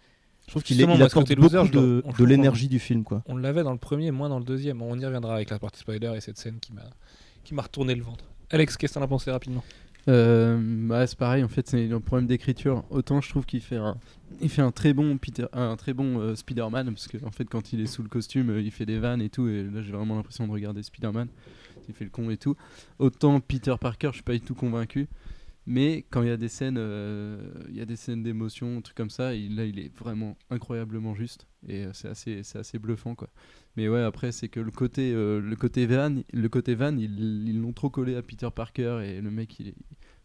je trouve qu'il apporte loser, beaucoup de, de l'énergie du film. Quoi. On l'avait dans le premier, moins dans le deuxième. On y reviendra avec la partie spoiler et cette scène qui m'a retourné le ventre. Alex, qu'est-ce que t'en as pensé rapidement? Euh, bah, c'est pareil, en fait, c'est un problème d'écriture. Autant je trouve qu'il fait un, il fait un très bon Peter, un très bon euh, Spider-Man, parce que en fait, quand il est sous le costume, euh, il fait des vannes et tout, et là, j'ai vraiment l'impression de regarder Spider-Man. Il fait le con et tout. Autant Peter Parker, je suis pas du tout convaincu. Mais quand il y a des scènes, euh, il y a des scènes d'émotion, trucs comme ça, là, il est vraiment incroyablement juste, et euh, c'est assez, c'est assez bluffant, quoi. Mais ouais, après, c'est que le côté, euh, le côté van, le côté van, ils l'ont trop collé à Peter Parker et le mec, il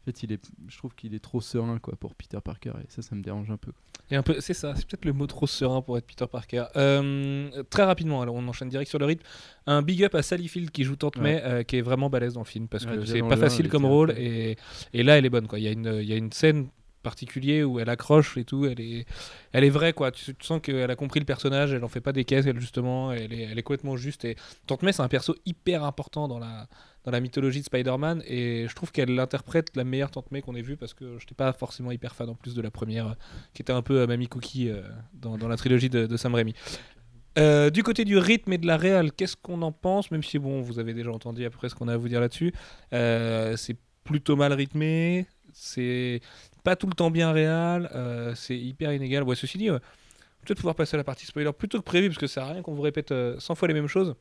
en fait, il est, je trouve qu'il est trop serein quoi pour Peter Parker et ça, ça me dérange un peu. quoi. Et un peu, c'est ça, c'est peut-être le mot trop serein pour être Peter Parker. Euh, très rapidement, alors on enchaîne direct sur le rythme. Un big up à Sally Field qui joue Tante Ouais. May, euh, qui est vraiment balèze dans le film parce Ouais, que c'est pas facile comme rôle et, et là elle est bonne quoi. Il y a une, il y a une scène particulier où elle accroche et tout. Elle est, elle est vraie, quoi. Tu, sens qu'elle a compris le personnage, elle en fait pas des caisses, elle, justement. Elle est, elle est complètement juste. Et Tante May, c'est un perso hyper important dans la, dans la mythologie de Spider-Man. Et je trouve qu'elle interprète la meilleure Tante May qu'on ait vue parce que je n'étais pas forcément hyper fan en plus de la première, euh, qui était un peu euh, Mamie Cookie euh, dans, la trilogie de, Sam Raimi. Euh, du côté du rythme et de la réal, qu'est-ce qu'on en pense? Même si bon, vous avez déjà entendu à peu près ce qu'on a à vous dire là-dessus. C'est plutôt mal rythmé, c'est pas tout le temps bien réel, euh, c'est hyper inégal. Ouais, ceci dit, euh, peut-être pouvoir passer à la partie spoiler plutôt que prévu, parce que ça sert à rien qu'on vous répète euh, 100 fois les mêmes choses.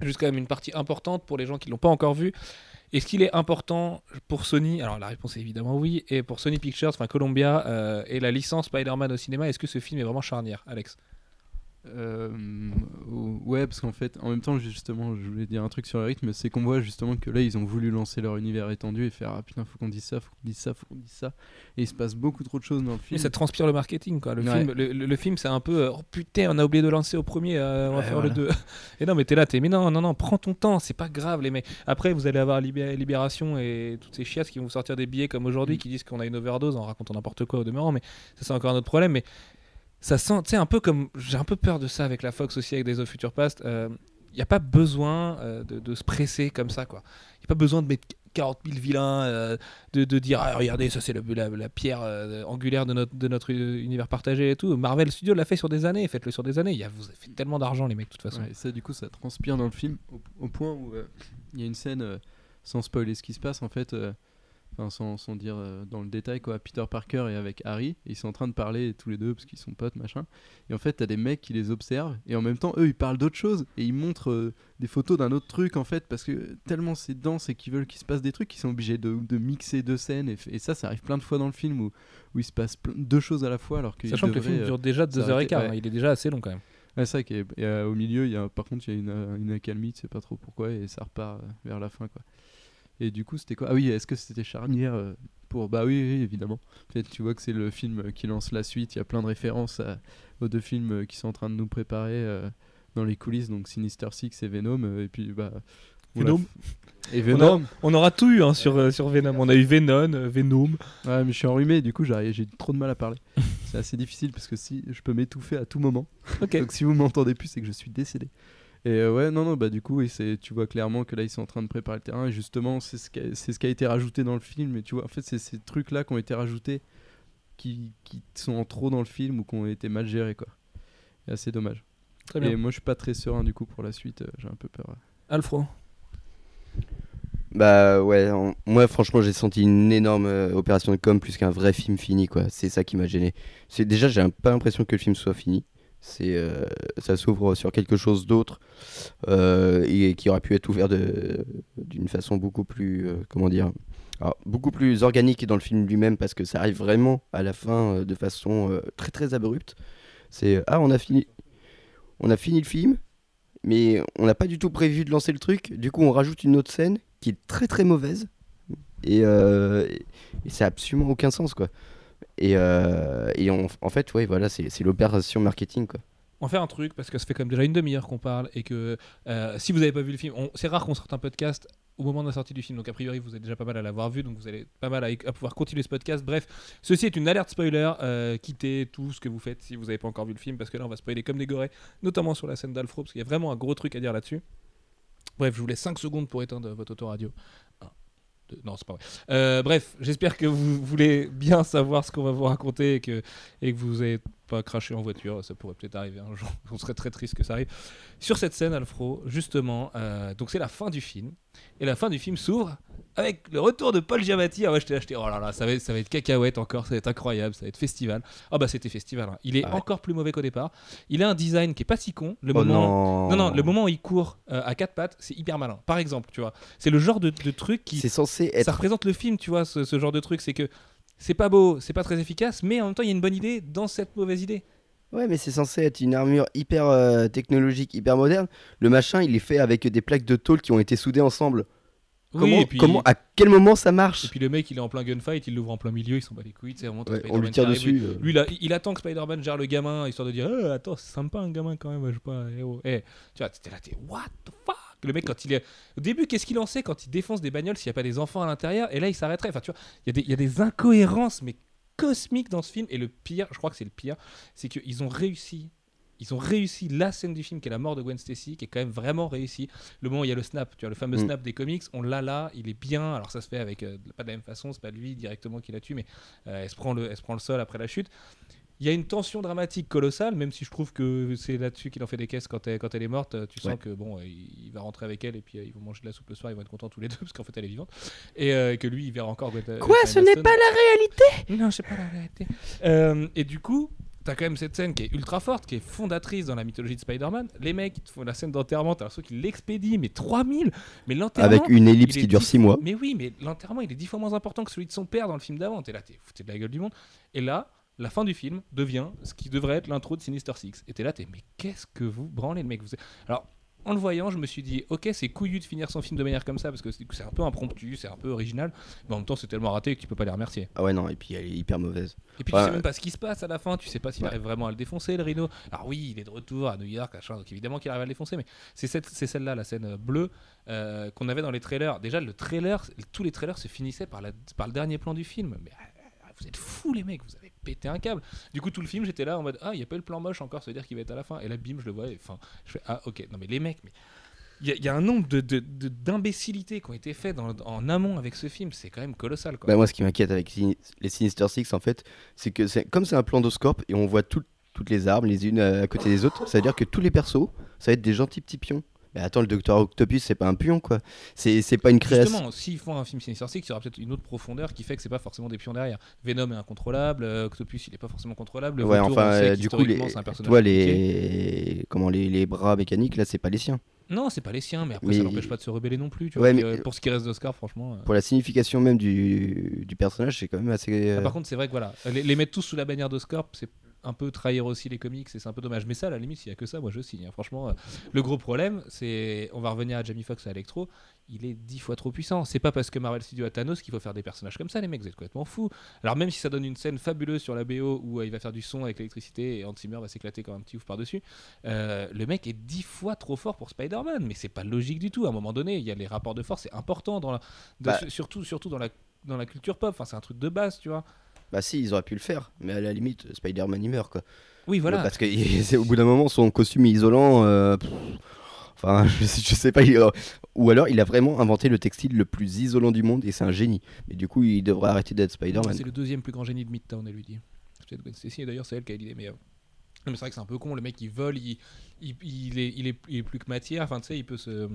Juste quand même une partie importante pour les gens qui l'ont pas encore vu. Est-ce qu'il est important pour Sony Alors la réponse est évidemment oui. Et pour Sony Pictures, enfin Columbia euh, et la licence Spider-Man au cinéma, est-ce que ce film est vraiment charnière, Alex? Euh, ouais, parce qu'en fait, en même temps, justement, je voulais dire un truc sur le rythme, c'est qu'on voit justement que là, ils ont voulu lancer leur univers étendu et faire ah putain, faut qu'on dise ça, faut qu'on dise ça, faut qu'on dise ça. Et il se passe beaucoup trop de choses dans le Et film. ça transpire le marketing, quoi. Le, Ouais. film, le, le- le film, c'est un peu euh, oh putain, on a oublié de lancer au premier, euh, on va Ouais, faire voilà. le 2. Et non, mais t'es là, t'es mais non, non, non, prends ton temps, c'est pas grave, les mecs. Après, vous allez avoir Libé- Libération et toutes ces chiasses qui vont vous sortir des billets comme aujourd'hui Mm. qui disent qu'on a une overdose en racontant n'importe quoi au demeurant, mais ça, c'est encore un autre problème. Mais ça sent, tu sais, un peu comme. J'ai un peu peur de ça avec la Fox aussi, avec Days of Future Past. Il n'y a pas besoin euh, de, se presser comme ça, quoi. Il n'y a pas besoin de mettre 40 000 vilains, euh, de, dire ah, regardez, ça c'est la, pierre euh, angulaire de notre, euh, univers partagé et tout. Marvel Studios l'a fait sur des années, faites-le sur des années. Y vous avez fait tellement d'argent, les mecs, de toute façon. Et ça, du coup, ça transpire dans le film au, point où euh, il y a une scène, euh, sans spoiler ce qui se passe, en fait, euh, enfin, sans, sans dire euh, dans le détail, quoi. Peter Parker est avec Harry, et ils sont en train de parler tous les deux parce qu'ils sont potes, machin. Et en fait, t'as des mecs qui les observent, et en même temps, eux, ils parlent d'autre chose, et ils montrent euh, des photos d'un autre truc, en fait, parce que tellement c'est dense et qu'ils veulent qu'il se passe des trucs, qu'ils sont obligés de, de mixer deux scènes, et, et ça, ça arrive plein de fois dans le film où, où il se passe plein- deux choses à la fois, alors que Sachant que le film dure déjà 2h15, s'arrêter, hein, ouais. il est déjà assez long quand même. Ouais, c'est vrai qu'au milieu, il y a, par contre, il y a une, euh, une accalmie, tu sais pas trop pourquoi, et ça repart euh, vers la fin, quoi. Et du coup, c'était quoi? Ah oui, est-ce que c'était charnière euh, pour Bah oui, oui, évidemment. En fait, tu vois que c'est le film qui lance la suite. Il y a plein de références à- aux deux films euh, qui sont en train de nous préparer euh, dans les coulisses, donc Sinister Six et Venom. et puis, bah. Venom. Et Venom. On aura tout eu hein, sur, euh, sur Venom. On a eu Venom, Venom. Ouais, mais je suis enrhumé, du coup, j'ai trop de mal à parler. c'est assez difficile parce que si je peux m'étouffer à tout moment. Donc si vous m'entendez plus, c'est que je suis décédé. Et euh, ouais, non, non, bah du coup, oui, c'est, tu vois clairement que là, ils sont en train de préparer le terrain. Et justement, c'est ce, qui a, c'est ce qui a été rajouté dans le film. Et tu vois, en fait, c'est ces trucs-là qui ont été rajoutés qui, qui sont en trop dans le film ou qui ont été mal gérés, quoi. Et assez dommage. Très bien. Et moi, je suis pas très serein du coup pour la suite. euh, j'ai un peu peur. Alfro. Bah ouais, en- moi franchement j'ai senti une énorme euh, opération de com plus qu'un vrai film fini quoi. C'est ça qui m'a gêné. C'est déjà j'ai un- pas l'impression que le film soit fini. Euh, ça s'ouvre sur quelque chose d'autre euh, et qui aurait pu être ouvert d'une façon beaucoup plus euh, comment dire beaucoup plus organique dans le film lui-même parce que ça arrive vraiment à la fin de façon très très abrupte. C'est ah on a fini on a fini le film mais on n'a pas du tout prévu de lancer le truc. Du coup, on rajoute une autre scène qui est très très mauvaise et, et, et ça a absolument aucun sens quoi. Et, euh, en fait, ouais, voilà, c'est l'opération marketing quoi. On faire un truc parce que ça fait quand même déjà une demi-heure qu'on parle et que euh, si vous n'avez pas vu le film, c'est rare qu'on sorte un podcast au moment de la sortie du film. Donc a priori, vous êtes déjà pas mal à l'avoir vu, donc vous allez pas mal à, à pouvoir continuer ce podcast. Bref, ceci est une alerte spoiler. euh, quittez tout ce que vous faites si vous n'avez pas encore vu le film parce que là, on va spoiler comme des gorées, notamment sur la scène d'Alfro parce qu'il y a vraiment un gros truc à dire là-dessus. Bref, je vous laisse 5 secondes pour éteindre votre autoradio. Non, c'est pas vrai. Euh, bref, j'espère que vous voulez bien savoir ce qu'on va vous raconter et que, et que vous n'avez pas craché en voiture. Ça pourrait peut-être arriver un jour. On serait très triste que ça arrive. Sur cette scène, Alfro, justement, euh, donc c'est la fin du film. Et la fin du film s'ouvre avec le retour de Paul Giamatti. Ah ouais, je t'ai acheté. Oh là là, ça va, être, ça va être cacahuète encore. Ça va être incroyable. Ça va être festival. Ah bah c'était festival. hein. Il est Ah ouais. encore plus mauvais qu'au départ. Il a un design qui est pas si con. Le Oh moment. non. Non, non, le moment où il court euh, à quatre pattes, c'est hyper malin. Par exemple, tu vois, c'est le genre de, de truc qui. C'est censé Ça être. représente le film, tu vois, ce, ce genre de truc. C'est que c'est pas beau, c'est pas très efficace, mais en même temps, il y a une bonne idée dans cette mauvaise idée. Ouais, mais c'est censé être une armure hyper euh, technologique, hyper moderne. Le machin, il est fait avec des plaques de tôle qui ont été soudées ensemble. Comment, et puis, comment, à quel moment ça et marche puis le mec, il est en plein gunfight, il l'ouvre en plein milieu, il s'en bat les couilles, c'est vraiment Ouais, On lui tire dessus. euh. Lui, là, il attend que Spider-Man gère le gamin, histoire de dire Eh, Attends, c'est sympa un gamin quand même, je sais pas. eh oh. Eh, tu vois, t'es là, t'es What the fuck? Le mec, quand il est. Au début, qu'est-ce qu'il en sait quand il défonce des bagnoles s'il n'y a pas des enfants à l'intérieur? Et là, il s'arrêterait. Enfin, tu vois, il y, a des- il y a des incohérences, mais cosmique dans ce film. Et le pire, je crois que c'est le pire, c'est qu'ils ont réussi. Ils ont réussi la scène du film qui est la mort de Gwen Stacy, qui est quand même vraiment réussi. Le moment où il y a le snap, tu vois, le fameux Mm. snap des comics, on l'a là, il est bien. Alors ça se fait avec euh, pas de la même façon, c'est pas lui directement qui la tue, mais euh, elle, se prend le, elle se prend le sol après la chute. Il y a une tension dramatique colossale, même si je trouve que c'est là-dessus qu'il en fait des caisses quand elle, quand elle est morte. Tu sens Ouais. que bon, euh, il il va rentrer avec elle et puis euh, ils vont manger de la soupe le soir, ils vont être contents tous les deux parce qu'en fait elle est vivante et euh, que lui il verra encore. Gwen- Quoi, Gwen ce n'est pas la réalité? Non, c'est pas la réalité. Euh, et du coup, t'as quand même cette scène qui est ultra forte, qui est fondatrice dans la mythologie de Spider-Man. Les mecs, ils te font la scène d'enterrement, t'as l'impression qu'ils l'expédient, mais 3000 Mais l'enterrement. Avec une ellipse qui dure dix 6 mois. Mais oui, mais l'enterrement, il est dix fois moins important que celui de son père dans le film d'avant. T'es là, t'es foutu de la gueule du monde. Et là, la fin du film devient ce qui devrait être l'intro de Sinister Six. Et t'es là, t'es, mais qu'est-ce que vous branlez, le mec vous... Alors, en le voyant, je me suis dit, ok, c'est couillu de finir son film de manière comme ça, parce que c'est un peu impromptu, c'est un peu original, mais en même temps, c'est tellement raté que tu peux pas les remercier. Ah ouais, non, et puis elle est hyper mauvaise. Et puis Ouais. tu sais même pas ce qui se passe à la fin, tu sais pas s'il Ouais. arrive vraiment à le défoncer, le Rhino. Alors oui, il est de retour à New York, donc évidemment qu'il arrive à le défoncer, mais c'est celle-là, la scène euh, bleue, euh, qu'on avait dans les trailers. Déjà, le trailer, tous les trailers se finissaient par, la, par le dernier plan du film. Mais vous êtes fous les mecs, vous avez pété un câble. Du coup, tout le film, j'étais là en mode, ah, il y a pas eu le plan moche encore, ça veut dire qu'il va être à la fin. Et là, bim, je le vois, et enfin, je fais, ah, ok, non mais les mecs, mais... Il y, a- un nombre de- de- de- d'imbécilités qui ont été faites en amont avec ce film, c'est quand même colossal. Quoi. Bah, moi, ce qui m'inquiète avec les Sinister Six, en fait, c'est que comme c'est un plan d'oscorp et on voit tout- toutes les armes les unes à côté des autres, ça veut dire que tous les persos, ça va être des gentils petits pions. Mais attends, le Docteur Octopus, c'est pas un pion, quoi. C'est c'est pas une création. Justement, s'ils font un film Sinister Six, il y aura peut-être une autre profondeur qui fait que c'est pas forcément des pions derrière. Venom est incontrôlable, euh, Octopus il est pas forcément contrôlable. Le Ouais, Vautour, enfin, euh, du coup, les, toi, les, comment, les, les bras mécaniques, là, c'est pas les siens. Non, c'est pas les siens, mais après Mais- ça n'empêche pas de se rebeller non plus. Tu Ouais, vois, mais- euh, pour ce qui reste d'Oscar, franchement. euh, Pour la signification même du, du personnage, c'est quand même assez. ah, par contre, c'est vrai que voilà, les, les mettre tous sous la bannière d'Oscar, c'est un peu trahir aussi les comics et c'est un peu dommage. Mais ça, à la limite, s'il y a que ça, moi je signe. hein. Franchement, euh, le gros problème, c'est. On va revenir à Jamie Foxx et à Electro. Il est dix fois trop puissant. C'est pas parce que Marvel Studios a Thanos qu'il faut faire des personnages comme ça, les mecs. Vous êtes complètement fous. Alors, même si ça donne une scène fabuleuse sur la BO où euh, il va faire du son avec l'électricité et Hans Zimmer va s'éclater comme un petit ouf par-dessus, euh, le mec est dix fois trop fort pour Spider-Man. Mais c'est pas logique du tout. À un moment donné, il y a les rapports de force, c'est important, dans la... de- Bah. surtout, surtout dans la dans la culture pop, enfin, c'est un truc de base, tu vois. Bah, si, ils auraient pu le faire, mais à la limite, Spider-Man, il meurt, quoi. Oui, voilà. Parce que c'est- au bout d'un moment, son costume est isolant. euh, pff, Enfin, je sais, je sais pas. il- ou alors, il a vraiment inventé le textile le plus isolant du monde et c'est un génie. Mais du coup, il devrait arrêter d'être Spider-Man. C'est le deuxième plus grand génie de Midtown, elle lui dit. C'est Gwen Stacy, et d'ailleurs, c'est elle qui a l'idée. Mais, euh, mais c'est vrai que c'est un peu con. Le mec, il vole, il, il, il est, il, est, il est plus que matière. Enfin, tu sais, il peut se,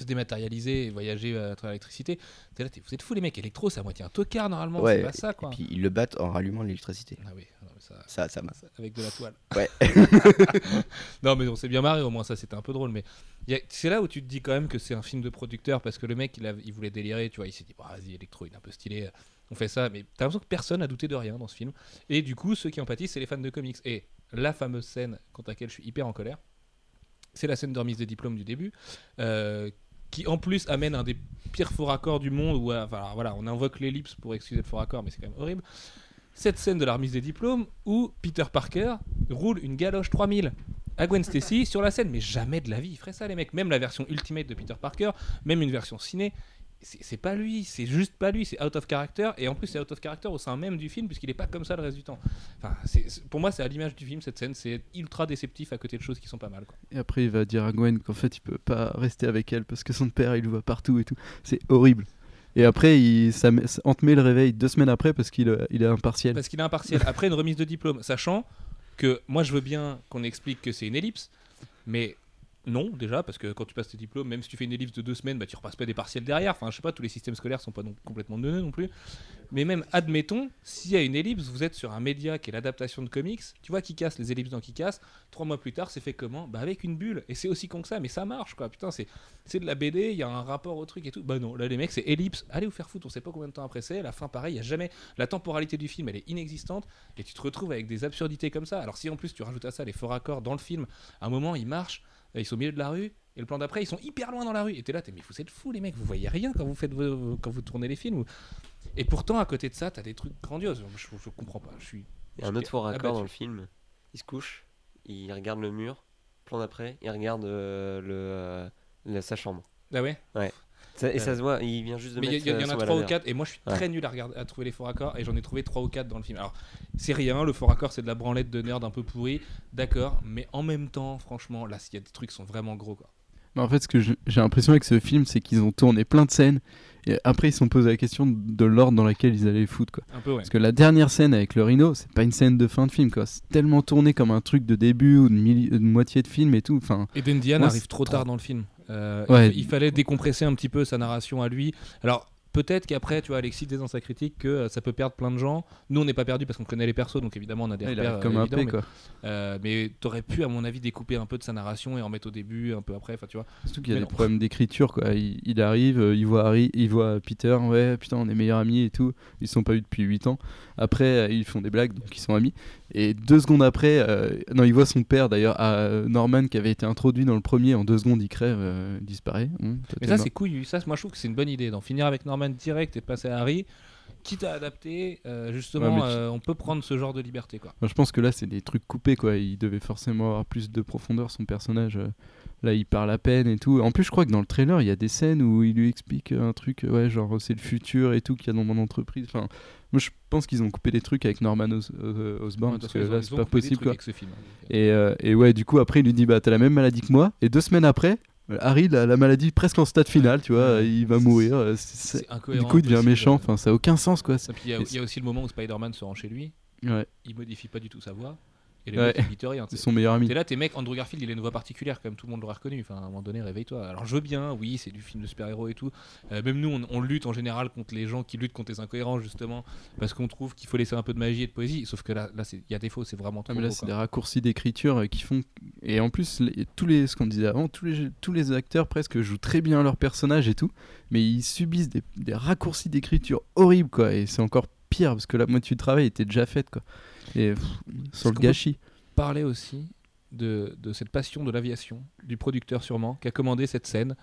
se dématérialiser et voyager à travers l'électricité. Vous êtes fous, les mecs. Électro, c'est à moitié un tocard, normalement. Ouais, c'est pas ça, quoi. Et puis, ils le battent en rallumant l'électricité. Ah oui, non, ça, Ça, ça m'a. ça- avec de la toile. Ouais. non, mais on s'est bien marré, au moins ça c'était un peu drôle. Mais a- c'est là où tu te dis quand même que c'est un film de producteur parce que le mec il, a- il voulait délirer, tu vois. Il s'est dit, bah, vas-y, Electro, il est un peu stylé, on fait ça. Mais t'as l'impression que personne a douté de rien dans ce film. Et du coup, ceux qui en pâtissent, c'est les fans de comics. Et la fameuse scène contre laquelle je suis hyper en colère, c'est la scène de remise des diplômes du début. euh, qui en plus amène un des pires faux raccords du monde où euh, enfin, voilà, on invoque l'ellipse pour excuser le faux raccord, mais c'est quand même horrible. Cette scène de la remise des diplômes où Peter Parker roule une galoche 3000 à Gwen Stacy sur la scène, mais jamais de la vie il ferait ça les mecs. Même la version ultimate de Peter Parker, même une version ciné, c'est pas lui, c'est juste pas lui, c'est out of character et en plus c'est out of character au sein même du film puisqu'il est pas comme ça le reste du temps. Enfin, pour moi c'est à l'image du film cette scène, c'est ultra déceptif à côté de choses qui sont pas mal. Quoi. Et après, il va dire à Gwen qu'en fait, il peut pas rester avec elle parce que son père, il le voit partout et tout. C'est horrible. Et après, il, ça, met- Aunt May le réveille deux semaines après parce qu'il euh, il est impartiel. Parce qu'il est impartiel. Après une remise de diplôme, sachant que moi je veux bien qu'on explique que c'est une ellipse, mais non déjà, parce que quand tu passes tes diplômes, même si tu fais une ellipse de deux semaines, bah, tu repasses pas des partiels derrière. Enfin, je sais pas, tous les systèmes scolaires sont pas complètement neuneux non plus. Mais même, admettons, s'il y a une ellipse, vous êtes sur un média qui est l'adaptation de comics, tu vois qui casse les ellipses dans qui casse. Trois mois plus tard, c'est fait comment? Bah avec une bulle. Et c'est aussi con que ça, mais ça marche quoi. Putain, c'est c'est de la BD, il y a un rapport au truc et tout. Bah non, là les mecs, c'est ellipse. Allez vous faire foutre, on sait pas combien de temps après c'est. La fin, pareil, il y a jamais. La temporalité du film, elle est inexistante et tu te retrouves avec des absurdités comme ça. Alors si en plus tu rajoutes à ça les faux raccords dans le film, à un moment ils marchent, euh, ils sont au milieu de la rue. Et le plan d'après, ils sont hyper loin dans la rue. Et t'es là, t'es, mais vous êtes fous les mecs, vous voyez rien quand vous faites vos- quand vous tournez les films. ou- Et pourtant, à côté de ça, t'as des trucs grandioses. Je, je comprends pas. Je suis. Il y a un autre faux raccord dans le film. Il se couche, il regarde le mur, plan d'après, il regarde euh, le, euh, la- sa chambre. Ah ouais? Tu Ça- et ça se voit, il vient juste de Mais il y, mettre il y en a mal à 3 ou l'air. 4 et moi je suis Ouais. très nul à, regarder, à trouver les faux raccords et j'en ai trouvé 3 ou 4 dans le film. Alors c'est rien, le faux raccord c'est de la branlette de nerd un peu pourri, d'accord, mais en même temps, franchement, là il y a des trucs qui sont vraiment gros quoi. Mais en fait, ce que j'ai l'impression avec ce film, c'est qu'ils ont tourné plein de scènes. Et après, ils se sont posé la question de l'ordre dans lequel ils allaient les foutre. Quoi. Un peu ouais. Parce que la dernière scène avec le rhino, c'est pas une scène de fin de film. quoi. C'est tellement tourné comme un truc de début ou de, mili- de moitié de film et tout. Enfin, Et Moi, arrive trop- tard dans le film. Euh, Ouais. il, il fallait décompresser un petit peu sa narration à lui. Alors peut-être qu'après, tu vois, Alexis disait dans sa critique que euh, ça peut perdre plein de gens. Nous, on n'est pas perdu parce qu'on connaît les persos, donc évidemment, on a des il repères. comme euh, un P, mais, quoi. euh, mais t'aurais pu, à mon avis, découper un peu de sa narration et en mettre au début, un peu après. Enfin, tu vois. Surtout qu'il y a Mais des non. problèmes d'écriture. quoi. Il, il arrive, il voit Harry, il voit Peter, ouais, putain, on est meilleurs amis et tout. Ils se sont pas vus depuis 8 ans. Après, euh, ils font des blagues, donc ils sont amis. Et deux secondes après, euh, non, il voit son père d'ailleurs, à Norman, qui avait été introduit dans le premier. En deux secondes, il crève, euh, il disparaît. Hum, toi, Mais ça, c'est couillu. Ça, moi, je trouve que c'est une bonne idée d'en finir avec Norman direct et passer à Harry. Quitte à adapter, euh, justement, Ouais, mais tu- euh, on peut prendre ce genre de liberté, quoi. Moi, je pense que là, c'est des trucs coupés, quoi. Il devait forcément avoir plus de profondeur, son personnage. euh, Là, il parle à peine et tout. En plus, je crois que dans le trailer, il y a des scènes où il lui explique un truc, euh, ouais, genre c'est le futur et tout qu'il y a dans mon entreprise. Enfin, moi, je pense qu'ils ont coupé des trucs avec Norman Os- euh, Osborn Ouais, parce que là, c'est pas possible, quoi. film, hein. Et, euh, et ouais, du coup, après, il lui dit, bah, t'as la même maladie que moi. Et deux semaines après, Harry, il a la maladie presque en stade final, tu vois, Ouais. il va mourir. c'est-. Du coup, il devient méchant. Enfin, ça a aucun sens, quoi. Et puis, il y, a- Et il y a aussi le moment où Spider-Man se rend chez lui. Ouais, il modifie pas du tout sa voix et les Ouais. mecs ils rien. meilleur ami. T'es là, tes mecs, Andrew Garfield, il a une voix particulière, comme tout le monde l'aurait reconnu. Enfin, à un moment donné, réveille-toi. Alors, je veux bien, oui, c'est du film de super-héros et tout. Euh, même nous, on, on lutte en général contre les gens qui luttent contre les incohérences, justement, parce qu'on trouve qu'il faut laisser un peu de magie et de poésie. Sauf que là, là, il y a défaut, c'est vraiment Ah, trop. mais là, c'est des raccourcis d'écriture euh, qui font. Et en plus, les- tous les, ce qu'on disait avant, tous les, tous les acteurs presque jouent très bien leur personnage et tout, mais ils subissent des, des raccourcis d'écriture horribles, quoi. Et c'est encore pire parce que la moitié du travail était déjà faite, quoi. Et pff, sur le gâchis. Parler aussi de, de cette passion de l'aviation, du producteur sûrement, qui a commandé cette scène,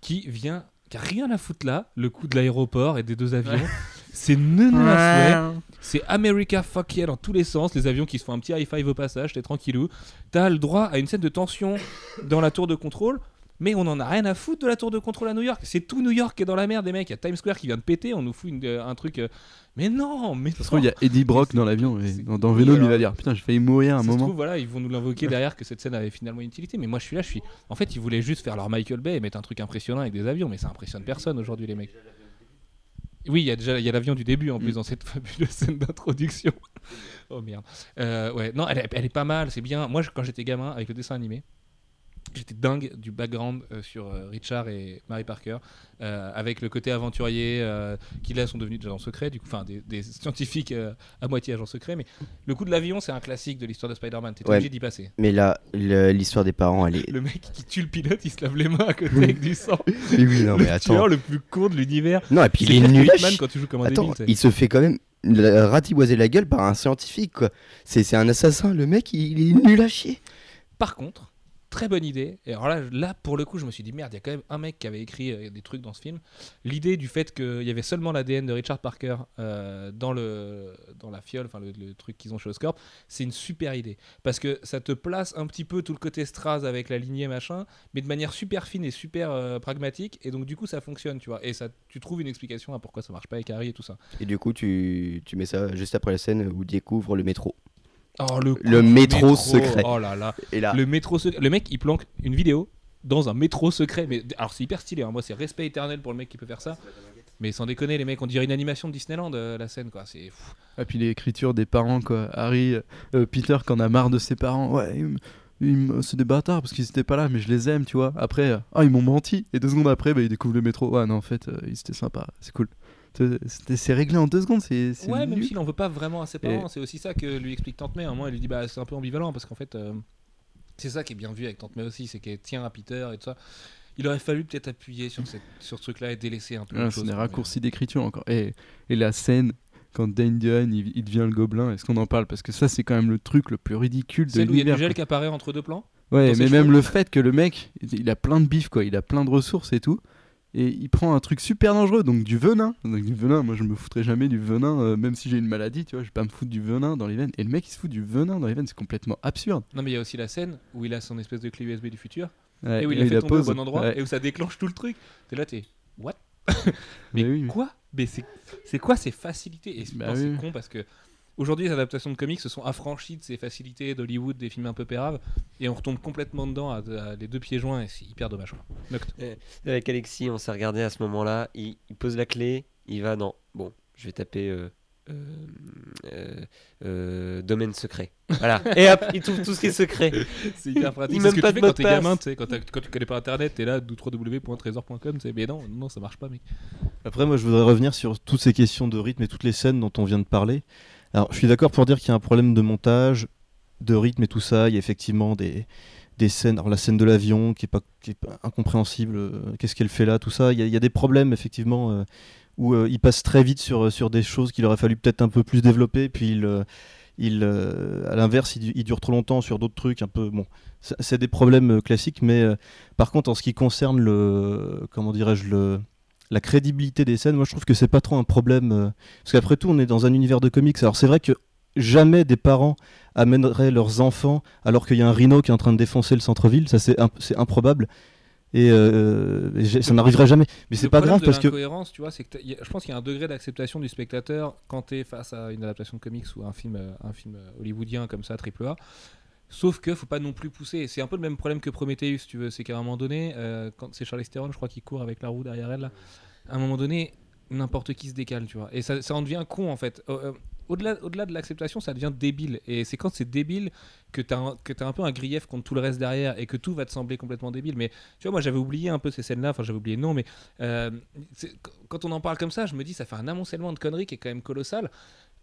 qui vient, qui a rien à foutre là, le coup de l'aéroport et des deux avions. C'est neuneux à souhait. C'est America fuck yeah dans tous les sens, les avions qui se font un petit high five au passage, t'es tranquillou. T'as le droit à une scène de tension dans la tour de contrôle, mais on en a rien à foutre de la tour de contrôle à New York. C'est tout New York qui est dans la merde, les mecs. Il y a Times Square qui vient de péter, on nous fout une- euh, un truc. euh, Mais non, mais Ça se trouve, il y a Eddie Brock dans l'avion. Dans, dans Venom, il va dire Putain, j'ai failli mourir un Ça se moment. trouve, voilà, ils vont nous l'invoquer derrière que cette scène avait finalement une utilité. Mais moi, je suis là, je suis. En fait, ils voulaient juste faire leur Michael Bay et mettre un truc impressionnant avec des avions, mais ça impressionne personne aujourd'hui, les mecs. Oui, il y a déjà l'avion du début en plus Mm. dans cette fabuleuse scène d'introduction. oh merde. Euh, ouais, non, elle, est- elle est pas mal, c'est bien. Moi, je- quand j'étais gamin avec le dessin animé, j'étais dingue du background euh, sur euh, Richard et Mary Parker, euh, avec le côté aventurier euh, qui là sont devenus des agents secrets, du coup, enfin des, des scientifiques euh, à moitié agents secrets. Mais le coup de l'avion, c'est un classique de l'histoire de Spider-Man. T'es Ouais. obligé d'y passer. Mais là, l'histoire des parents, elle est. Le mec qui tue le pilote, il se lave les mains à côté avec du sang. Oui, oui, non, mais le attends. tueur le plus con de l'univers. Non, et puis il est nul quand tu joues comme un Attends, débile. il se fait quand même ratiboiser la gueule par un scientifique, quoi. C'est c'est un assassin, le mec, il, il est nul à chier. Par contre, très bonne idée. Et alors là, là, pour le coup, je me suis dit merde, il y a quand même un mec qui avait écrit euh, des trucs dans ce film. L'idée du fait qu'il y avait seulement l'ADN de Richard Parker euh, dans, le, dans la fiole, enfin le, truc qu'ils ont chez Oscorp, c'est une super idée. Parce que ça te place un petit peu tout le côté Straz avec la lignée machin, mais de manière super fine et super euh, pragmatique. Et donc, du coup, ça fonctionne, tu vois. Et ça, tu trouves une explication à pourquoi ça marche pas avec Harry et tout ça. Et du coup, tu, tu mets ça juste après la scène où découvre le métro. Oh, le, métro secret. Oh là là. Et là, Le métro secret. Le mec, il planque une vidéo dans un métro secret. Mais alors, c'est hyper stylé. hein. Moi, c'est respect éternel pour le mec qui peut faire ça. Mais sans déconner, les mecs, on dirait une animation de Disneyland, euh, la scène, quoi. C'est fou. Et puis l'écriture des parents, quoi. Harry, euh, Peter, quand on a marre de ses parents, ouais, c'est des bâtards parce qu'ils étaient pas là, mais je les aime, tu vois. Après, euh, ah, ils m'ont menti. Et deux secondes après, bah, ils découvrent le métro. Ouais, non, en fait, euh, ils étaient sympas, c'est cool. C'est- C'est réglé en deux secondes, c'est. c'est Ouais, même s'il en veut pas vraiment à ses parents, c'est aussi ça que lui explique Tante May. À un moment, elle lui dit, bah, c'est un peu ambivalent parce qu'en fait, euh, c'est ça qui est bien vu avec Tante May aussi, c'est qu'elle tient à Peter et tout ça. Il aurait fallu peut-être appuyer sur, cette- sur ce truc-là et délaisser un peu Ah, c'est des raccourcis d'écriture encore. Et, et la scène, quand Dane Dion, il, il devient le gobelin, est-ce qu'on en parle? Parce que ça, c'est quand même le truc le plus ridicule de Celle où il y a du l'univers. gel qui apparaît entre deux plans? Ouais, mais même le fait que le mec, il a plein de bif, quoi. Il a plein de ressources et tout. Et il prend un truc super dangereux, donc du venin. Donc du venin, moi je me foutrais jamais du venin, euh, même si j'ai une maladie, tu vois, je vais pas me foutre du venin dans les veines. Et le mec il se fout du venin dans les veines, c'est complètement absurde. Non, mais il y a aussi la scène où il a son espèce de clé USB du futur Ouais, et où il la fait la tomber au pose. bon endroit Ouais. et où ça déclenche tout le truc. T'es là, t'es. what? Mais Mais oui. quoi? Mais c'est quoi ces facilités? Et Bah c'est oui. con parce que aujourd'hui les adaptations de comics se sont affranchies de ces facilités d'Hollywood, des films un peu péraves, et on retombe complètement dedans à, à les deux pieds joints et c'est hyper dommage. quoi. Noct. Avec Alexis, on s'est regardé à ce moment-là. Il, il pose la clé, il va dans. Bon, je vais taper. euh, euh, euh, euh, domaine secret. Voilà. Et hop, il trouve tout ce qui est secret. C'est hyper pratique. Il C'est même ce que pas tu fais quand t'es gamin, tu sais, quand, quand tu connais pas internet, t'es là, www.trésor.com, mais non, non, ça marche pas, mec. Après, moi, je voudrais revenir sur toutes ces questions de rythme et toutes les scènes dont on vient de parler. Alors, je suis d'accord pour dire qu'il y a un problème de montage, de rythme et tout ça. Il y a effectivement des, des scènes. Alors, la scène de l'avion qui est pas, qui est pas incompréhensible. euh, Qu'est-ce qu'elle fait là Tout ça. Il y a, des problèmes, effectivement, euh, où euh, il passe très vite sur, sur des choses qu'il aurait fallu peut-être un peu plus développer. Puis, il, euh, euh, à l'inverse, il, il dure trop longtemps sur d'autres trucs. Un peu. Bon, c'est des problèmes classiques. Mais par contre, en ce qui concerne le. Comment dirais-je le la crédibilité des scènes, moi je trouve que c'est pas trop un problème. euh, parce qu'après tout, on est dans un univers de comics. Alors c'est vrai que jamais des parents amèneraient leurs enfants alors qu'il y a un rhino qui est en train de défoncer le centre-ville. Ça c'est imp- c'est improbable. Et euh, et j'ai- ça n'arriverait jamais. Mais c'est pas grave de parce que. tu vois, c'est que t'as- y a- je pense qu'il y a un degré d'acceptation du spectateur quand t'es face à une adaptation de comics ou un film, euh, un film euh, hollywoodien comme ça, triple A. Sauf que faut pas non plus pousser. C'est un peu le même problème que Prometheus, tu veux. C'est qu'à un moment donné, euh, quand c'est Charlize Theron, je crois, qui court avec la roue derrière elle, là, à un moment donné, n'importe qui se décale, tu vois. Et ça, ça en devient con, en fait. Euh, au-delà, au-delà de l'acceptation, ça devient débile. Et c'est quand c'est débile que que t'as un peu un grief contre tout le reste derrière et que tout va te sembler complètement débile. Mais tu vois, moi j'avais oublié un peu ces scènes-là. Enfin, j'avais oublié, non, mais euh, quand on en parle comme ça, je me dis, ça fait un amoncellement de conneries qui est quand même colossal.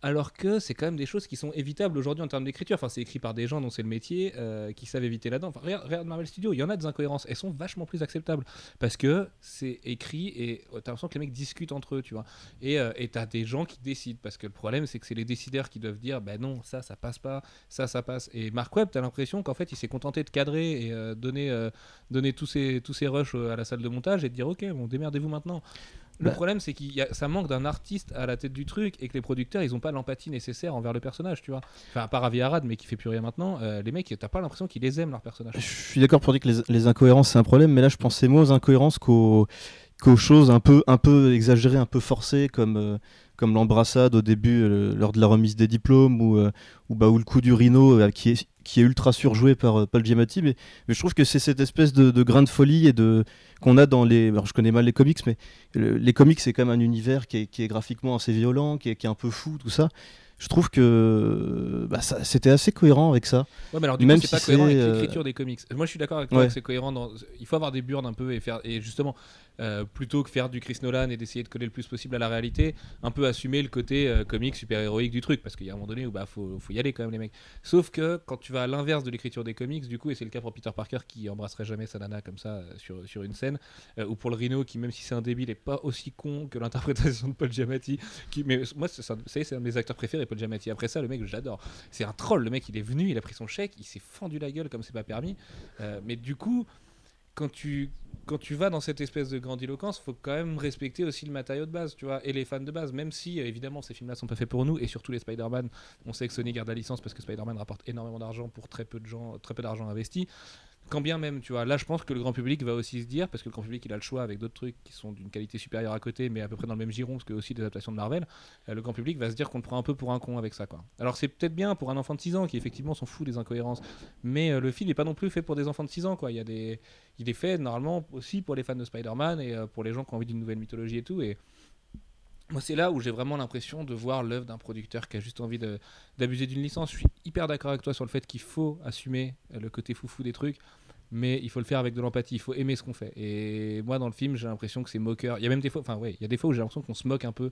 Alors que c'est quand même des choses qui sont évitables aujourd'hui en termes d'écriture. Enfin, c'est écrit par des gens dont c'est le métier, euh, qui savent éviter là-dedans. Enfin, regarde, Marvel Studios, il y en a des incohérences. Elles sont vachement plus acceptables. Parce que c'est écrit et t'as l'impression que les mecs discutent entre eux, tu vois. Et euh, t'as des gens qui décident. Parce que le problème, c'est que c'est les décideurs qui doivent dire, bah non, ça, ça passe pas, ça, ça passe. Et Mark Webb, t'as l'impression qu'en fait, il s'est contenté de cadrer et euh, donner, euh, donner tous ces, tous ces rushs à la salle de montage et de dire, ok, bon, démerdez-vous maintenant. Le Bah. problème, c'est qu'il y a, ça manque d'un artiste à la tête du truc et que les producteurs, ils ont pas l'empathie nécessaire envers le personnage, tu vois. Enfin, à part Avi Arad, mais qui fait plus rien maintenant, euh, les mecs, t'as pas l'impression qu'ils les aiment, leur personnage. Je suis d'accord pour dire que les, les incohérences c'est un problème, mais là je pensais moins aux incohérences qu'aux qu'aux choses un peu, un peu exagérées, un peu forcées, comme, euh, comme l'embrassade au début euh, lors de la remise des diplômes, ou, euh, ou, bah, ou le coup du rhino euh, qui, est, qui est ultra surjoué par Paul Giamatti. Mais, mais je trouve que c'est cette espèce de, de grain de folie et de qu'on a dans les. Alors je connais mal les comics, mais le- les comics c'est quand même un univers qui est, qui est graphiquement assez violent, qui est, qui est un peu fou, tout ça. Je trouve que bah, c'était assez cohérent avec ça. Ouais, mais alors du Même coup, c'est si pas cohérent avec l'écriture des comics. Moi, je suis d'accord avec toi Ouais. que c'est cohérent. Dans... Il faut avoir des burnes un peu et faire et justement euh, plutôt que faire du Chris Nolan et d'essayer de coller le plus possible à la réalité, un peu assumer le côté euh, comique super héroïque du truc parce qu'il y a un moment donné où bah faut, y aller quand même les mecs. Sauf que quand tu vas à l'inverse de l'écriture des comics, du coup, et c'est le cas pour Peter Parker qui embrasserait jamais sa nana comme ça euh, sur, sur une scène, ou pour le Rhino qui même si c'est un débile est pas aussi con que l'interprétation de Paul Giamatti. Qui, mais moi, c'est c'est un de mes acteurs préférés, Paul Giamatti. Après ça, le mec, j'adore. C'est un troll, le mec, il est venu, il a pris son chèque, il s'est fendu la gueule comme c'est pas permis. Mais du coup, quand tu, quand tu vas dans cette espèce de grandiloquence, faut quand même respecter aussi le matériau de base, tu vois, et les fans de base, même si euh, évidemment ces films-là sont pas faits pour nous, et surtout les Spider-Man, on sait que Sony garde la licence parce que Spider-Man rapporte énormément d'argent pour très peu de gens, très peu d'argent investi. Quand bien même, tu vois, là je pense que le grand public va aussi se dire, parce que le grand public il a le choix avec d'autres trucs qui sont d'une qualité supérieure à côté, mais à peu près dans le même giron, parce que aussi des adaptations de Marvel, euh, le grand public va se dire qu'on le prend un peu pour un con avec ça, quoi. Alors c'est peut-être bien pour un enfant de 6 ans qui effectivement s'en fout des incohérences, mais euh, le film n'est pas non plus fait pour des enfants de 6 ans, quoi. Il y a des, il est fait normalement aussi pour les fans de Spider-Man et euh, pour les gens qui ont envie d'une nouvelle mythologie et tout. Et moi, c'est là où j'ai vraiment l'impression de voir l'œuvre d'un producteur qui a juste envie d'abuser d'une licence. Je suis hyper d'accord avec toi sur le fait qu'il faut assumer euh, le côté foufou des trucs. Mais il faut le faire avec de l'empathie, il faut aimer ce qu'on fait. Et moi, dans le film, j'ai l'impression que c'est moqueur. Il y a même des fois, enfin, ouais, il y a des fois où j'ai l'impression qu'on se moque un peu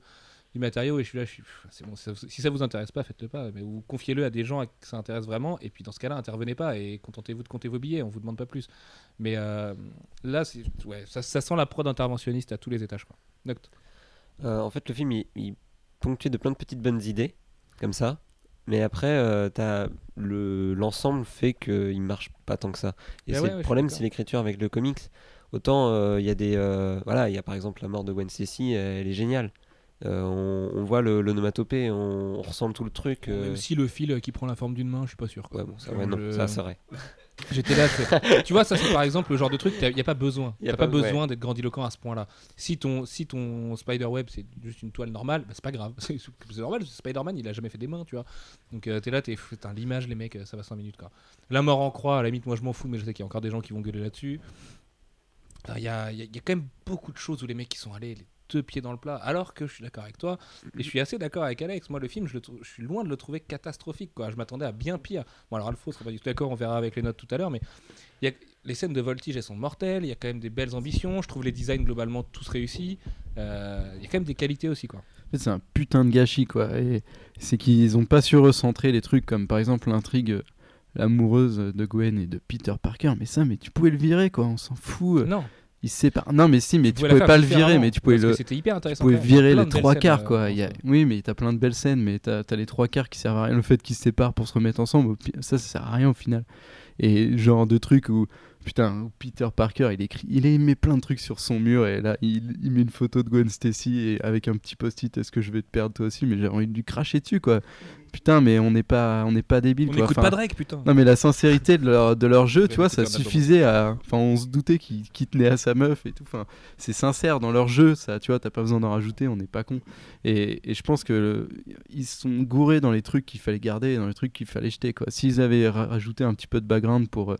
du matériau. Et je suis là, je suis, c'est bon, si ça vous intéresse pas, faites-le pas. Mais confiez-le à des gens à qui ça intéresse vraiment. Et puis dans ce cas-là, intervenez pas et contentez-vous de compter vos billets. On vous demande pas plus. Mais euh, là, ouais, ça, sent la prod interventionniste à tous les étages. Quoi. Euh, en fait, le film, il, il est ponctué de plein de petites bonnes idées, comme ça. Mais après, euh, t'as le l'ensemble fait qu'il marche pas tant que ça. Et Ah c'est ouais, ouais, le problème, c'est l'écriture avec le comics. Autant euh, il y a des, voilà, il y a par exemple la mort de Gwen Stacy, elle est géniale. On, on voit le- l'onomatopée, on, on ressent tout le truc. Même si le fil qui prend la forme d'une main, je suis pas sûr. quoi. Ouais, bon, ça, ouais, non, Je- ça c'est vrai. J'étais là, tu vois, ça c'est par exemple le genre de truc, il n'y a pas besoin. Y a T'as pas, ouais. besoin d'être grandiloquent à ce point-là. Si ton, si ton Spider-Web c'est juste une toile normale, bah, c'est pas grave. C'est normal, Spider-Man il a jamais fait des mains, tu vois. Donc euh, t'es là, t'es l'image, les mecs, euh, ça va 5 minutes quoi. La mort en croix, à la limite, moi je m'en fous, mais je sais qu'il y a encore des gens qui vont gueuler là-dessus. Enfin, Il y a, il y a- il y a quand même beaucoup de choses où les mecs qui sont allés les deux pieds dans le plat, alors que je suis d'accord avec toi, et je suis assez d'accord avec Alex. Moi, le film, je, le trou- je suis loin de le trouver catastrophique. Quoi. Je m'attendais à bien pire. Bon, alors Alpha sera pas du tout d'accord, on verra avec les notes tout à l'heure, mais il y a, les scènes de voltige, elles sont mortelles. Il y a quand même des belles ambitions. Je trouve les designs globalement tous réussis. Euh, Il y a quand même des qualités aussi, quoi. C'est un putain de gâchis, quoi. Et c'est qu'ils ont pas su recentrer les trucs comme par exemple l'intrigue euh, amoureuse de Gwen et de Peter Parker. Mais ça, mais tu pouvais le virer, quoi. On s'en fout. Non, Ils se séparent. Non, mais si, mais tu pouvais pas le virer, mais tu pouvais le. C'était hyper Tu intéressant. pouvais. Il y a virer les trois quarts, euh, quoi. Il y a... Oui, mais t'as plein de belles scènes, mais t'as as les trois quarts qui servent à rien. Le fait qu'ils se séparent pour se remettre ensemble, ça, ça sert à rien au final. Et genre de trucs où, putain, Peter Parker, il écrit, il met plein de trucs sur son mur, et là, il, il met une photo de Gwen Stacy et avec un petit post-it, est-ce que je vais te perdre toi aussi? Mais j'ai envie de lui cracher dessus, quoi. Putain, mais on n'est pas, on n'est pas débile, On quoi. n'écoute Enfin, pas Drake, putain. non mais la sincérité de leur, de leur jeu, tu vois, ça suffisait à... Enfin, on se doutait qu'ils tenaient à sa meuf et tout. Enfin, c'est sincère dans leur jeu, ça, tu vois, t'as pas besoin d'en rajouter, on n'est pas con. Et, et je pense que le- ils sont gourés dans les trucs qu'il fallait garder et dans les trucs qu'il fallait jeter, quoi. S'ils avaient ra- rajouté un petit peu de background pour...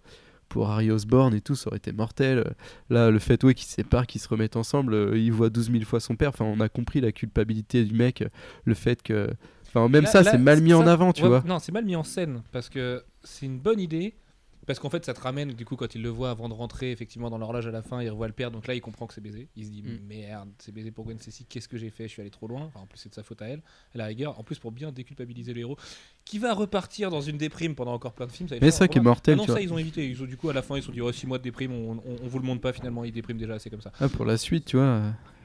Pour Harry Osborn et tout, ça aurait été mortel. Là, le fait ouais, qu'ils se séparent, qu'ils se remettent ensemble, il voit 12 000 fois son père. Enfin, on a compris la culpabilité du mec, le fait que. Enfin, même Là- ça, c'est mal mis en avant, tu ouais, vois. Non, c'est mal mis en scène parce que c'est une bonne idée. Parce qu'en fait, ça te ramène, du coup, quand il le voit avant de rentrer, effectivement, dans l'horloge à la fin, il revoit le père, donc là, il comprend que c'est baisé. Il se dit, Mm. merde, c'est baisé pour Gwen Stacy, qu'est-ce que j'ai fait? Je suis allé trop loin. Enfin, en plus, c'est de sa faute à elle, à la rigueur. En plus, pour bien déculpabiliser le héros, qui va repartir dans une déprime pendant encore plein de films. ça Mais chiant, ça qui est mortel, Ah non, tu ça, vois. ils ont évité. Ils ont, du coup, à la fin, ils se sont dit, oh, 6 mois de déprime, on, on, on vous le montre pas finalement, il déprime déjà, c'est comme ça. Ah, pour la suite, tu vois.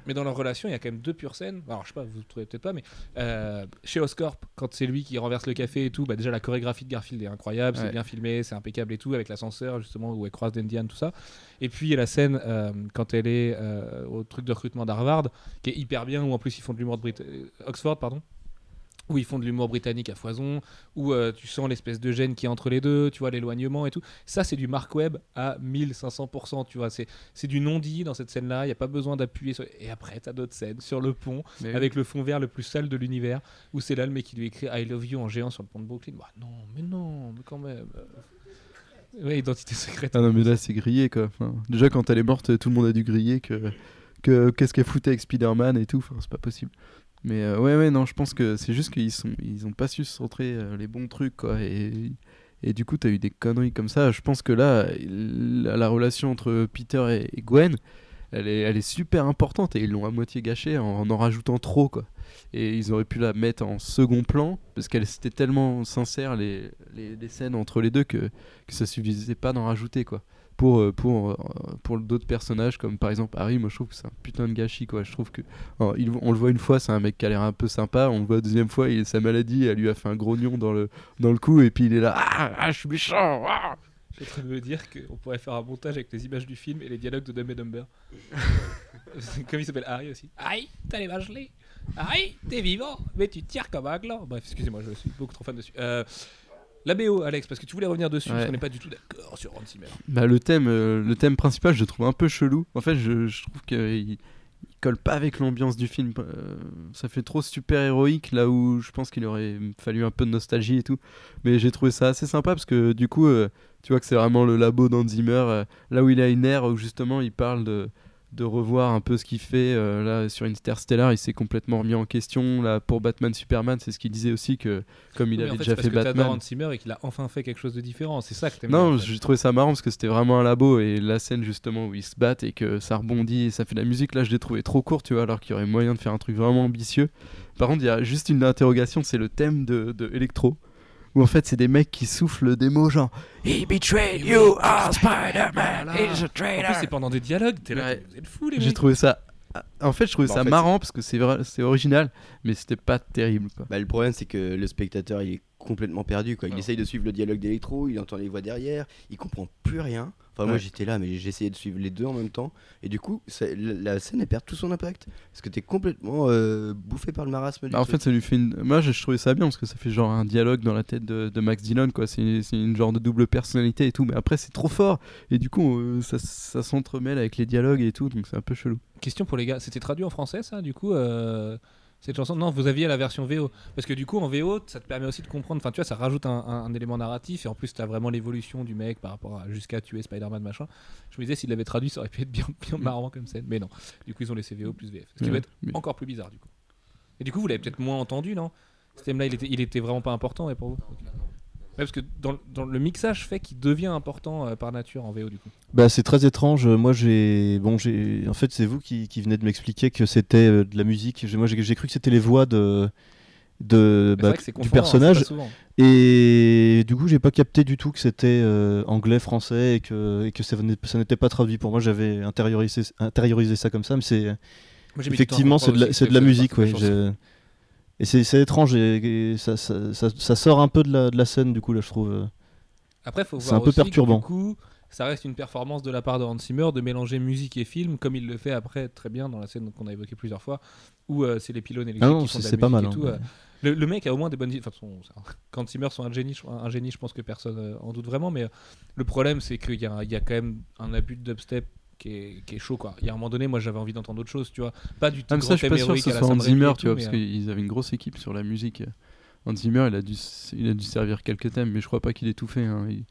Mais dans leur relation, il y a quand même deux pures scènes. Alors, je sais pas, vous trouvez peut-être pas, mais euh, chez Oscorp, quand c'est lui qui renverse le café et tout, bah déjà la chorégraphie de Garfield est incroyable, c'est bien filmé, c'est impeccable et tout, avec l'ascenseur justement où elle croise d'Indiane, tout ça. Et puis il y a la scène euh, quand elle est euh, au truc de recrutement d'Harvard, qui est hyper bien, où en plus ils font de l'humour de Brit- Oxford, pardon. Où ils font de l'humour britannique à foison, où euh, tu sens l'espèce de gêne qui est entre les deux, tu vois, l'éloignement et tout. Ça, c'est du Mark Webb à 1500%, tu vois. C'est c'est du non-dit dans cette scène-là, il n'y a pas besoin d'appuyer sur. Et après, tu as d'autres scènes sur le pont, mais avec le fond vert le plus sale de l'univers, où c'est là le mec qui lui écrit I love you en géant sur le pont de Brooklyn. Bah non, mais non, mais quand même. Ouais, identité secrète. Ah non, mais là, c'est grillé, quoi. Enfin, déjà, quand elle est morte, tout le monde a dû griller que, que qu'est-ce qu'elle foutait avec Spider-Man et tout. Enfin, c'est pas possible. Mais euh, ouais, ouais, non, je pense que c'est juste qu'ils sont, ils ont pas su se centrer euh, les bons trucs, quoi. Et, et du coup, t'as eu des conneries comme ça. Je pense que là, la, la relation entre Peter et, Gwen, elle est, elle est super importante et ils l'ont à moitié gâchée en en, en rajoutant trop, quoi. Et ils auraient pu la mettre en second plan parce qu'elle c'était tellement sincère les, les, les scènes entre les deux que, que ça suffisait pas d'en rajouter quoi. Pour, euh, pour, euh, pour d'autres personnages comme par exemple Harry, moi je trouve que c'est un putain de gâchis quoi. Je trouve que alors, il- on le voit une fois, c'est un mec qui a l'air un peu sympa. On le voit la deuxième fois, il, sa maladie, elle lui a fait un grognon dans le, dans le cou et puis il est là, ah, ah, je suis méchant. ah. Je suis en train de me dire qu'on pourrait faire un montage avec les images du film et les dialogues de Dumb and Dumber. comme il s'appelle Harry aussi. Harry, t'as les gelées. Harry, t'es vivant, mais tu tires comme un gland. Bref, excusez-moi, je suis beaucoup trop fan dessus. Euh, la BO, Alex, parce que tu voulais revenir dessus, parce Ouais. qu'on n'est pas du tout d'accord sur Hans Zimmer. Bah, le thème, euh, le thème principal, je le trouve un peu chelou. En fait, je, je trouve qu'il il colle pas avec l'ambiance du film. Euh, ça fait trop super héroïque là où je pense qu'il aurait fallu un peu de nostalgie et tout. Mais j'ai trouvé ça assez sympa parce que du coup, euh, tu vois que c'est vraiment le labo d'Hans Zimmer. là où il a une ère où justement il parle de de revoir un peu ce qu'il fait euh, là sur Interstellar il s'est complètement remis en question là pour Batman Superman c'est ce qu'il disait aussi que comme il Oui, avait en fait, déjà parce fait que Batman Hans Zimmer et qu'il a enfin fait quelque chose de différent. C'est ça que t'aimes non, j'ai trouvé ça marrant parce que c'était vraiment un labo et la scène justement où ils se battent et que ça rebondit et ça fait de la musique, là je l'ai trouvé trop court, tu vois, alors qu'il y aurait moyen de faire un truc vraiment ambitieux. Par contre, il y a juste une interrogation, c'est le thème de, de Electro. Où en fait c'est des mecs qui soufflent des mots genre He betrayed you, oh Spider-Man, he's a En traitor. plus, c'est pendant des dialogues. T'es là, Ouais. vous êtes fous, les J'ai mecs. trouvé ça. En fait, je trouvais Bah, en ça fait, marrant parce que c'est vrai- c'est original, mais c'était pas terrible quoi. Bah, le problème, c'est que le spectateur, il est complètement perdu. Quoi. Il Alors. essaye de suivre le dialogue d'électro, il entend les voix derrière, il comprend plus rien. Enfin, moi j'étais là, mais j'essayais de suivre les deux en même temps. Et du coup, ça- la, scène elle perd tout son impact. Parce que t'es complètement euh, bouffé par le marasme du Bah, en fait, ça lui fait une. Moi, je trouvais ça bien parce que ça fait genre un dialogue dans la tête de, de Max Dillon, quoi. C'est une genre de double personnalité et tout. Mais après, c'est trop fort. Et du coup, euh, ça, ça s'entremêle avec les dialogues et tout. Donc, c'est un peu chelou. Question pour les gars, c'était traduit en français ça du coup euh, cette chanson Non, vous aviez la version VO parce que du coup en VO ça te permet aussi de comprendre, enfin tu vois ça rajoute un, un- un élément narratif et en plus tu as vraiment l'évolution du mec par rapport à jusqu'à tuer Spider-Man machin. Je me disais s'il l'avait traduit ça aurait pu être bien, bien marrant comme scène, mais non. Du coup ils ont laissé VO plus VF, ce qui Ouais, va être mais- encore plus bizarre du coup. Et du coup vous l'avez peut-être moins entendu non? Ce thème là il était, il était vraiment pas important ouais, pour vous? Ok. Parce que dans, dans le mixage fait qu'il devient important euh, par nature en VO du coup. Bah, c'est très étrange. Moi, j'ai. Bon, j'ai. En fait, c'est vous qui, qui venez de m'expliquer que c'était euh, de la musique. Moi, j'ai cru que c'était les voix de. de bah, du confondant, personnage. souvent. Et du coup, j'ai pas capté du tout que c'était euh, anglais, français et que, et que ça, n'était pas traduit. Pour moi, j'avais intériorisé, intériorisé ça comme ça, mais c'est effectivement c'est de la, de la musique, ouais. de la chanson. j'ai- Et c'est c'est étrange et, et ça, ça, ça- ça sort un peu de la, de la scène du coup là, je trouve. Après, faut C'est voir un peu aussi que, perturbant. du coup, ça reste une performance de la part de Hans Zimmer de mélanger musique et film, comme il le fait après très bien dans la scène qu'on a évoquée plusieurs fois, où euh, c'est les pylônes électriques Ah non, qui font de c'est la c'est pas musique mal. et tout, hein. euh. le, le mec a au moins des bonnes idées. Enfin, son- c'est un- quand Zimmer sont un génie, je, un génie, je pense que personne euh, en doute vraiment. Mais euh, le problème, c'est qu'il y, y a quand même un abus de dubstep. Qui est, qui est chaud quoi. Il y a un moment donné, moi j'avais envie d'entendre autre chose, tu vois. Pas du tout Ah, mais ça, je suis pas sûr que ce soit Hans Zimmer, tu vois, parce que qu'ils avaient une grosse équipe sur la musique. Hans Zimmer, il a dû, il a dû servir quelques thèmes, mais je crois pas qu'il ait tout fait. hein. Il-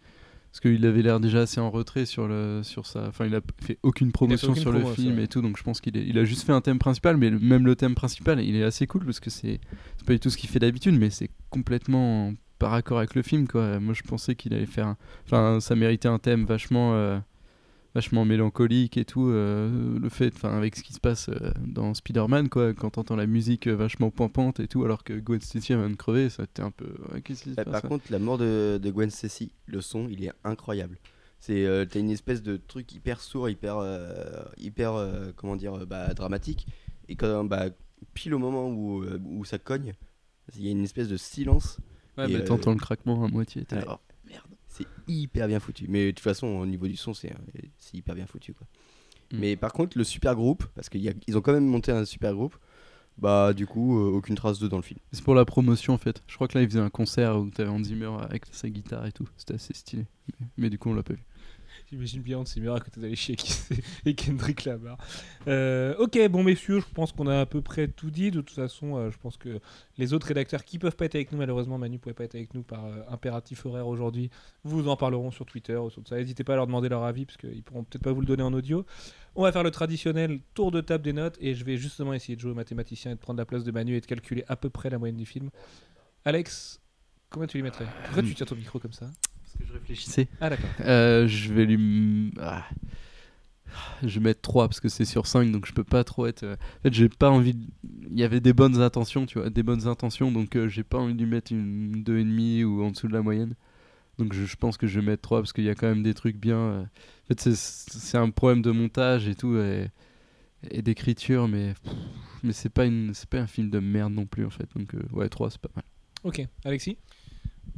Parce qu'il avait l'air déjà assez en retrait sur, le, sur sa. Enfin, il a fait aucune promotion aucune sur promo, le film et tout, donc je pense qu'il est- il a juste fait un thème principal, mais même le thème principal, il est assez cool parce que c'est pas du tout ce qu'il fait d'habitude, mais c'est complètement par accord avec le film, quoi. Moi, je pensais qu'il allait faire. un- Enfin, ça méritait un thème vachement. euh, vachement mélancolique et tout euh, le fait enfin avec ce qui se passe euh, dans Spider-Man quoi quand t'entends la musique euh, vachement pompante et tout alors que Gwen Stacy vient de crever ça t'es un peu ouais, qu'est-ce qui se Bah, passe par contre, la mort de, de Gwen Stacy, le son, il est incroyable. C'est euh, t'as une espèce de truc hyper sourd, hyper hyper comment dire bah, dramatique et quand bah, pile au moment où, où ça cogne, il y a une espèce de silence. ouais, et, mais t'entends le craquement à moitié t'es là, ouais. oh, merde C'est hyper bien foutu. Mais de toute façon, au niveau du son, c'est euh, hyper bien foutu. Quoi. Mm. Mais par contre, le super groupe, parce qu'ils ont quand même monté un super groupe, bah du coup, euh, aucune trace d'eux dans le film. c'est pour la promotion en fait je crois que là il faisait un concert où t'avais Hans Zimmer avec sa guitare et tout c'était assez stylé mais, mais du coup on l'a pas vu J'imagine bien Hans Zimmer à côté d'aller c'est et Kendrick Lamar. Euh, ok, bon messieurs, je pense qu'on a à peu près tout dit. De toute façon, euh, je pense que les autres rédacteurs qui peuvent pas être avec nous, malheureusement Manu pouvait pas être avec nous par euh, impératif horaire aujourd'hui, vous en parleront sur Twitter ou sur tout ça. N'hésitez pas à leur demander leur avis parce qu'ils pourront peut-être pas vous le donner en audio. On va faire le traditionnel tour de table des notes et je vais justement essayer de jouer mathématicien et de prendre la place de Manu et de calculer à peu près la moyenne du film. Alex, combien tu lui mettrais? Pourquoi tu tiens ton micro comme ça? Parce que je réfléchissais Ah d'accord. Euh, je vais lui. ah. Je vais mettre 3 parce que c'est sur 5 donc je peux pas trop être. euh, En fait, j'ai pas envie. de- Il y avait des bonnes intentions, tu vois, des bonnes intentions donc euh, j'ai pas envie de lui mettre une 2,5 ou en dessous de la moyenne. Donc je, je pense que je vais mettre 3 parce qu'il y a quand même des trucs bien. euh. En fait, c'est- un problème de montage et tout et, et d'écriture, mais, pff, mais c'est pas, une- pas un film de merde non plus en fait. Donc euh, ouais, 3 c'est pas mal. Ok, Alexis?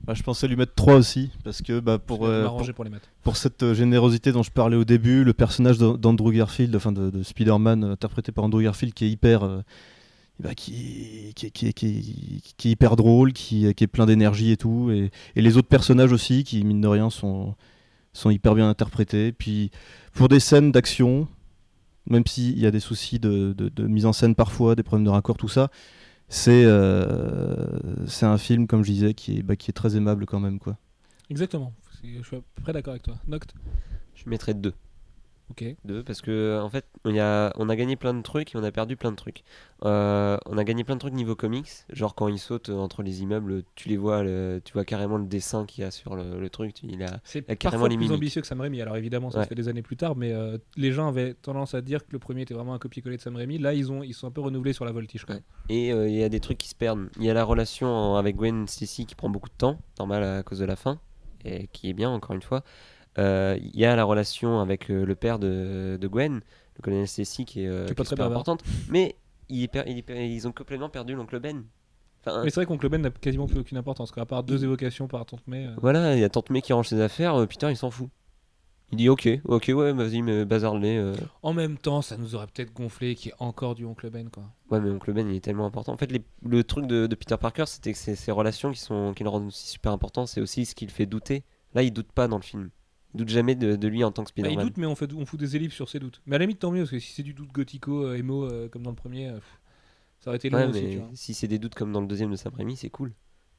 Bah, je pensais lui mettre 3 aussi parce que bah, pour, euh, pour, pour les maths. pour cette euh, générosité dont je parlais au début, le personnage d'A- d'Andrew Garfield, enfin de, de Spider-Man euh, interprété par Andrew Garfield, qui est hyper, euh, bah, qui, qui, qui, qui- est hyper drôle, qui, qui est plein d'énergie et tout, et, et les autres personnages aussi, qui mine de rien sont, sont hyper bien interprétés. Puis pour des scènes d'action, même s'il y a des soucis de, de- de mise en scène parfois, des problèmes de raccord, tout ça. C'est euh, c'est un film, comme je disais, qui est, bah, qui est très aimable quand même. quoi. Exactement. Je suis à peu près d'accord avec toi. Noct? Je mettrais 2. Ok. 2 parce que en fait y a, on a gagné plein de trucs et on a perdu plein de trucs. Euh, on a gagné plein de trucs niveau comics, genre quand ils sautent entre les immeubles, tu les vois, le- tu vois carrément le dessin qu'il y a sur le, le truc. Il a, C'est carrément les plus mimiques. ambitieux que Sam Raimi. Alors évidemment, ça Ouais. se fait des années plus tard, mais euh, les gens avaient tendance à dire que le premier était vraiment un copier-coller de Sam Raimi. Là, ils ont ils sont un peu renouvelés sur la voltige. Quoi. Ouais. Et euh, il y a des trucs qui se perdent. Il y a la relation avec Gwen Stacy qui prend beaucoup de temps, normal à cause de la fin, et qui est bien encore une fois. Euh, Il y a la relation avec euh, le père de, de Gwen, le colonel Stacy, qui est, euh, Qui est pas très importante. Mais ils ont complètement perdu l'oncle Ben. Enfin, Mais c'est vrai qu'Oncle Ben n'a quasiment plus aucune importance, quoi, à part deux évocations par Tante May. euh. Voilà, il y a Tante May qui range ses affaires, euh, Peter il s'en fout. Il dit ok, ok, ouais, vas-y, mais bazar-les. euh. En même temps, ça nous aurait peut-être gonflé qu'il y ait encore du Oncle Ben, quoi. Ouais, mais Oncle Ben il est tellement important. En fait, les- le truc de, de Peter Parker, c'était que c'est ses relations qui, sont, qui le rendent aussi super important. C'est aussi ce qui le fait douter. Là, il doute pas dans le film. Il doute jamais de, de lui en tant que Bah, il Spider-Man. doute, mais on, fait, on fout des ellipses sur ses doutes. Mais à la limite, tant mieux, parce que si c'est du doute gothico, euh, émo, euh, comme dans le premier, euh, pff, ça aurait été long Ouais, aussi, mais tu vois. si c'est des doutes comme dans le deuxième de Sam Raimi, c'est cool.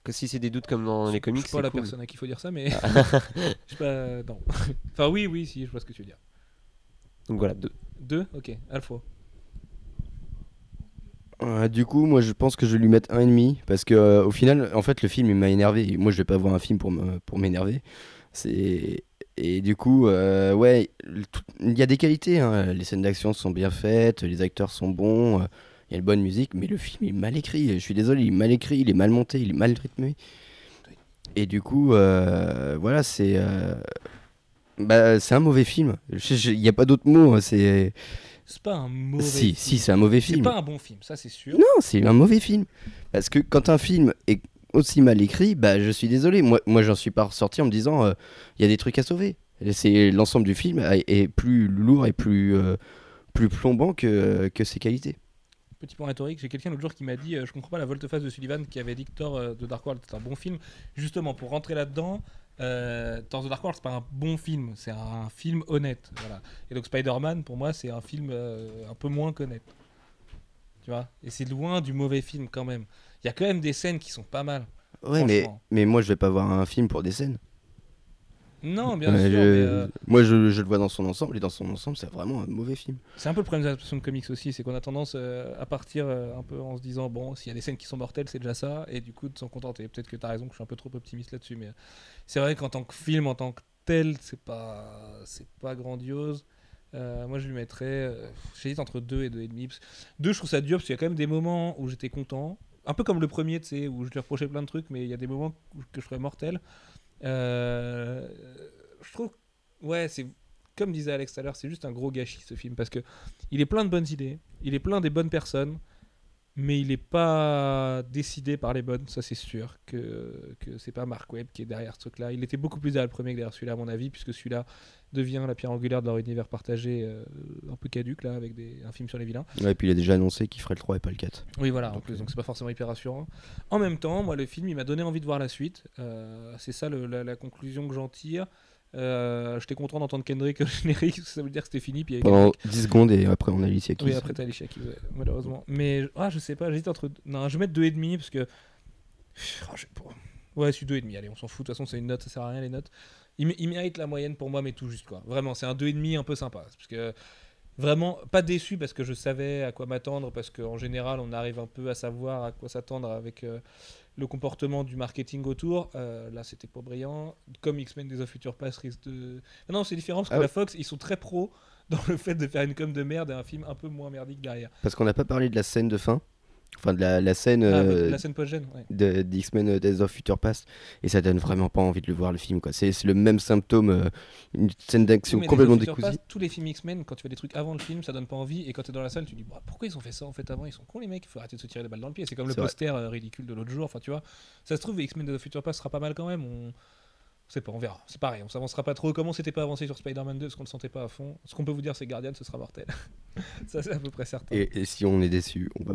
Que si c'est des doutes comme dans les comics, Je suis pas c'est la cool. personne à qui il faut dire ça, mais. je sais pas. Non. enfin, oui, oui, si, je vois ce que tu veux dire. Donc voilà, deux. Deux Ok, Alpha. Euh, du coup, moi je pense que je vais lui mettre un et demi parce que euh, au final, en fait, le film il m'a énervé. Moi, je vais pas voir un film pour me pour m'énerver. C'est et du coup, euh, ouais, il y a des qualités. hein. Les scènes d'action sont bien faites, les acteurs sont bons, euh, il y a une bonne musique, mais le film est mal écrit. Je suis désolé, il est mal écrit, il est mal monté, il est mal rythmé. Et du coup, euh, voilà, c'est bah, c'est un mauvais film. Il n'y a pas d'autre mot. hein, C'est C'est pas un mauvais si, film. si, c'est un mauvais C'est film. pas un bon film, ça c'est sûr. Non, c'est un mauvais film. Parce que quand un film est aussi mal écrit, bah je suis désolé. Moi, moi j'en suis pas ressorti en me disant euh, il y a des trucs à sauver. C'est l'ensemble du film est est plus lourd et plus euh, plus plombant que, que ses qualités. Petit point rhétorique, j'ai quelqu'un l'autre jour qui m'a dit euh, Je comprends pas la volte-face de Sullivan qui avait dit que Thor euh, de Dark World était un bon film. Justement, pour rentrer là-dedans, euh, Thor de Dark World, c'est pas un bon film, c'est un film honnête. Voilà. Et donc Spider-Man, pour moi, c'est un film euh, un peu moins qu'honnête. Tu vois? Et c'est loin du mauvais film quand même. Il y a quand même des scènes qui sont pas mal. Ouais, mais, mais moi je vais pas voir un film pour des scènes. Non, bien Ouais, sûr. je- mais, euh, Moi je, je le vois dans son ensemble et dans son ensemble c'est vraiment un mauvais film. C'est un peu le problème des adaptations de comics aussi, c'est qu'on a tendance euh, à partir euh, un peu en se disant bon, s'il y a des scènes qui sont mortelles, c'est déjà ça, et du coup de s'en contenter. Peut-être que tu as raison, que je suis un peu trop optimiste là-dessus, mais euh, c'est vrai qu'en tant que film, en tant que tel, c'est pas, c'est pas grandiose. Euh, moi, je lui mettrais, euh, j'hésite entre 2 et 2,5. 2, je trouve ça dur parce qu'il y a quand même des moments où j'étais content, un peu comme le premier, tu sais, où je lui reprochais plein de trucs, mais il y a des moments que je trouvais mortels. Euh, je trouve, ouais, c'est comme disait Alex tout à l'heure, c'est juste un gros gâchis ce film parce que il est plein de bonnes idées, il est plein des bonnes personnes, mais il n'est pas décidé par les bonnes, ça c'est sûr que, que c'est pas Mark Webb qui est derrière ce truc-là. Il était beaucoup plus derrière le premier que derrière celui-là à mon avis, puisque celui-là devient la pierre angulaire de leur univers partagé euh, un peu caduque là avec des, un film sur les vilains. Ouais, et puis il a déjà annoncé qu'il ferait le 3 et pas le 4. Oui, voilà, en Donc, plus, euh, donc c'est pas forcément hyper rassurant. En même temps, moi, le film, il m'a donné envie de voir la suite. Euh, c'est ça le- la, la conclusion que j'en tire. Euh, J'étais content d'entendre Kendrick au générique, parce que ça veut dire que c'était fini. Puis Pendant 10 secondes et après on a Alicia Keys. oui, après t'as Alicia Keys, ouais, malheureusement. Mais ah, je sais pas, j'hésite entre. Non, je vais mettre 2,5 parce que. Oh, je sais pas. Ouais, je suis 2,5, allez, on s'en fout. De toute façon, c'est une note, ça sert à rien les notes. Il, mé- il mérite la moyenne pour moi, mais tout juste quoi. Vraiment, c'est un 2,5 un peu sympa. Parce que. Vraiment, pas déçu parce que je savais à quoi m'attendre, parce qu'en général, on arrive un peu à savoir à quoi s'attendre avec euh, le comportement du marketing autour. Euh, là, c'était pas brillant. Comme X-Men Days of Future Past risque de. Ah non, c'est différent parce que Ah la Fox, ils sont très pros dans le fait de faire une com de merde et un film un peu moins merdique derrière. Parce qu'on n'a pas parlé de la scène de fin. Enfin, de la, la scène Ah, euh, la scène post-gène, ouais. de d'X-Men Days of Future Past. Et ça donne vraiment pas envie de le voir, le film. quoi. C'est le même symptôme. euh, une scène d'action Oui, complètement décousue. Tous les films X-Men, quand tu fais des trucs avant le film, ça donne pas envie. Et quand tu es dans la salle, tu dis bah, pourquoi ils ont fait ça en fait avant? Ils sont cons les mecs, il faut arrêter de se tirer des balles dans le pied. C'est comme le vrai. poster euh, ridicule de l'autre jour. Enfin, tu vois, ça se trouve, X-Men Days of Future Past sera pas mal quand même. On... on sait pas, on verra. C'est pareil, on s'avancera pas trop. Comme on s'était pas avancé sur Spider-Man 2 parce qu'on le sentait pas à fond, ce qu'on peut vous dire, c'est que Guardian, ce sera mortel. ça, c'est à peu près certain. Et, et si on est déçu, on va.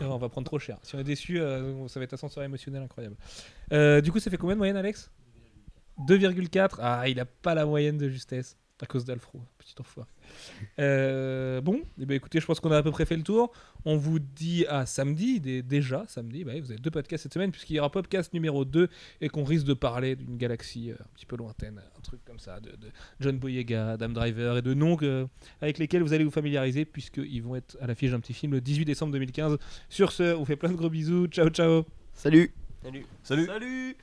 On va prendre trop cher. Si on est déçu, euh, ça va être un ascenseur émotionnel incroyable. Euh, du coup, ça fait combien de moyenne, Alex? 2,4. Ah, il a pas la moyenne de justesse. À cause d'Alfro, petit enfoiré. Euh, bon, eh ben, écoutez, je pense qu'on a à peu près fait le tour. On vous dit à samedi, dé- déjà samedi. Bah, vous avez deux podcasts cette semaine, puisqu'il y aura podcast numéro 2 et qu'on risque de parler d'une galaxie euh, un petit peu lointaine, un truc comme ça, de, de John Boyega, Adam Driver et de noms avec lesquels vous allez vous familiariser, puisqu'ils vont être à l'affiche d'un petit film le 18 décembre 2015. Sur ce, on vous fait plein de gros bisous. Ciao, ciao. Salut Salut. Salut Salut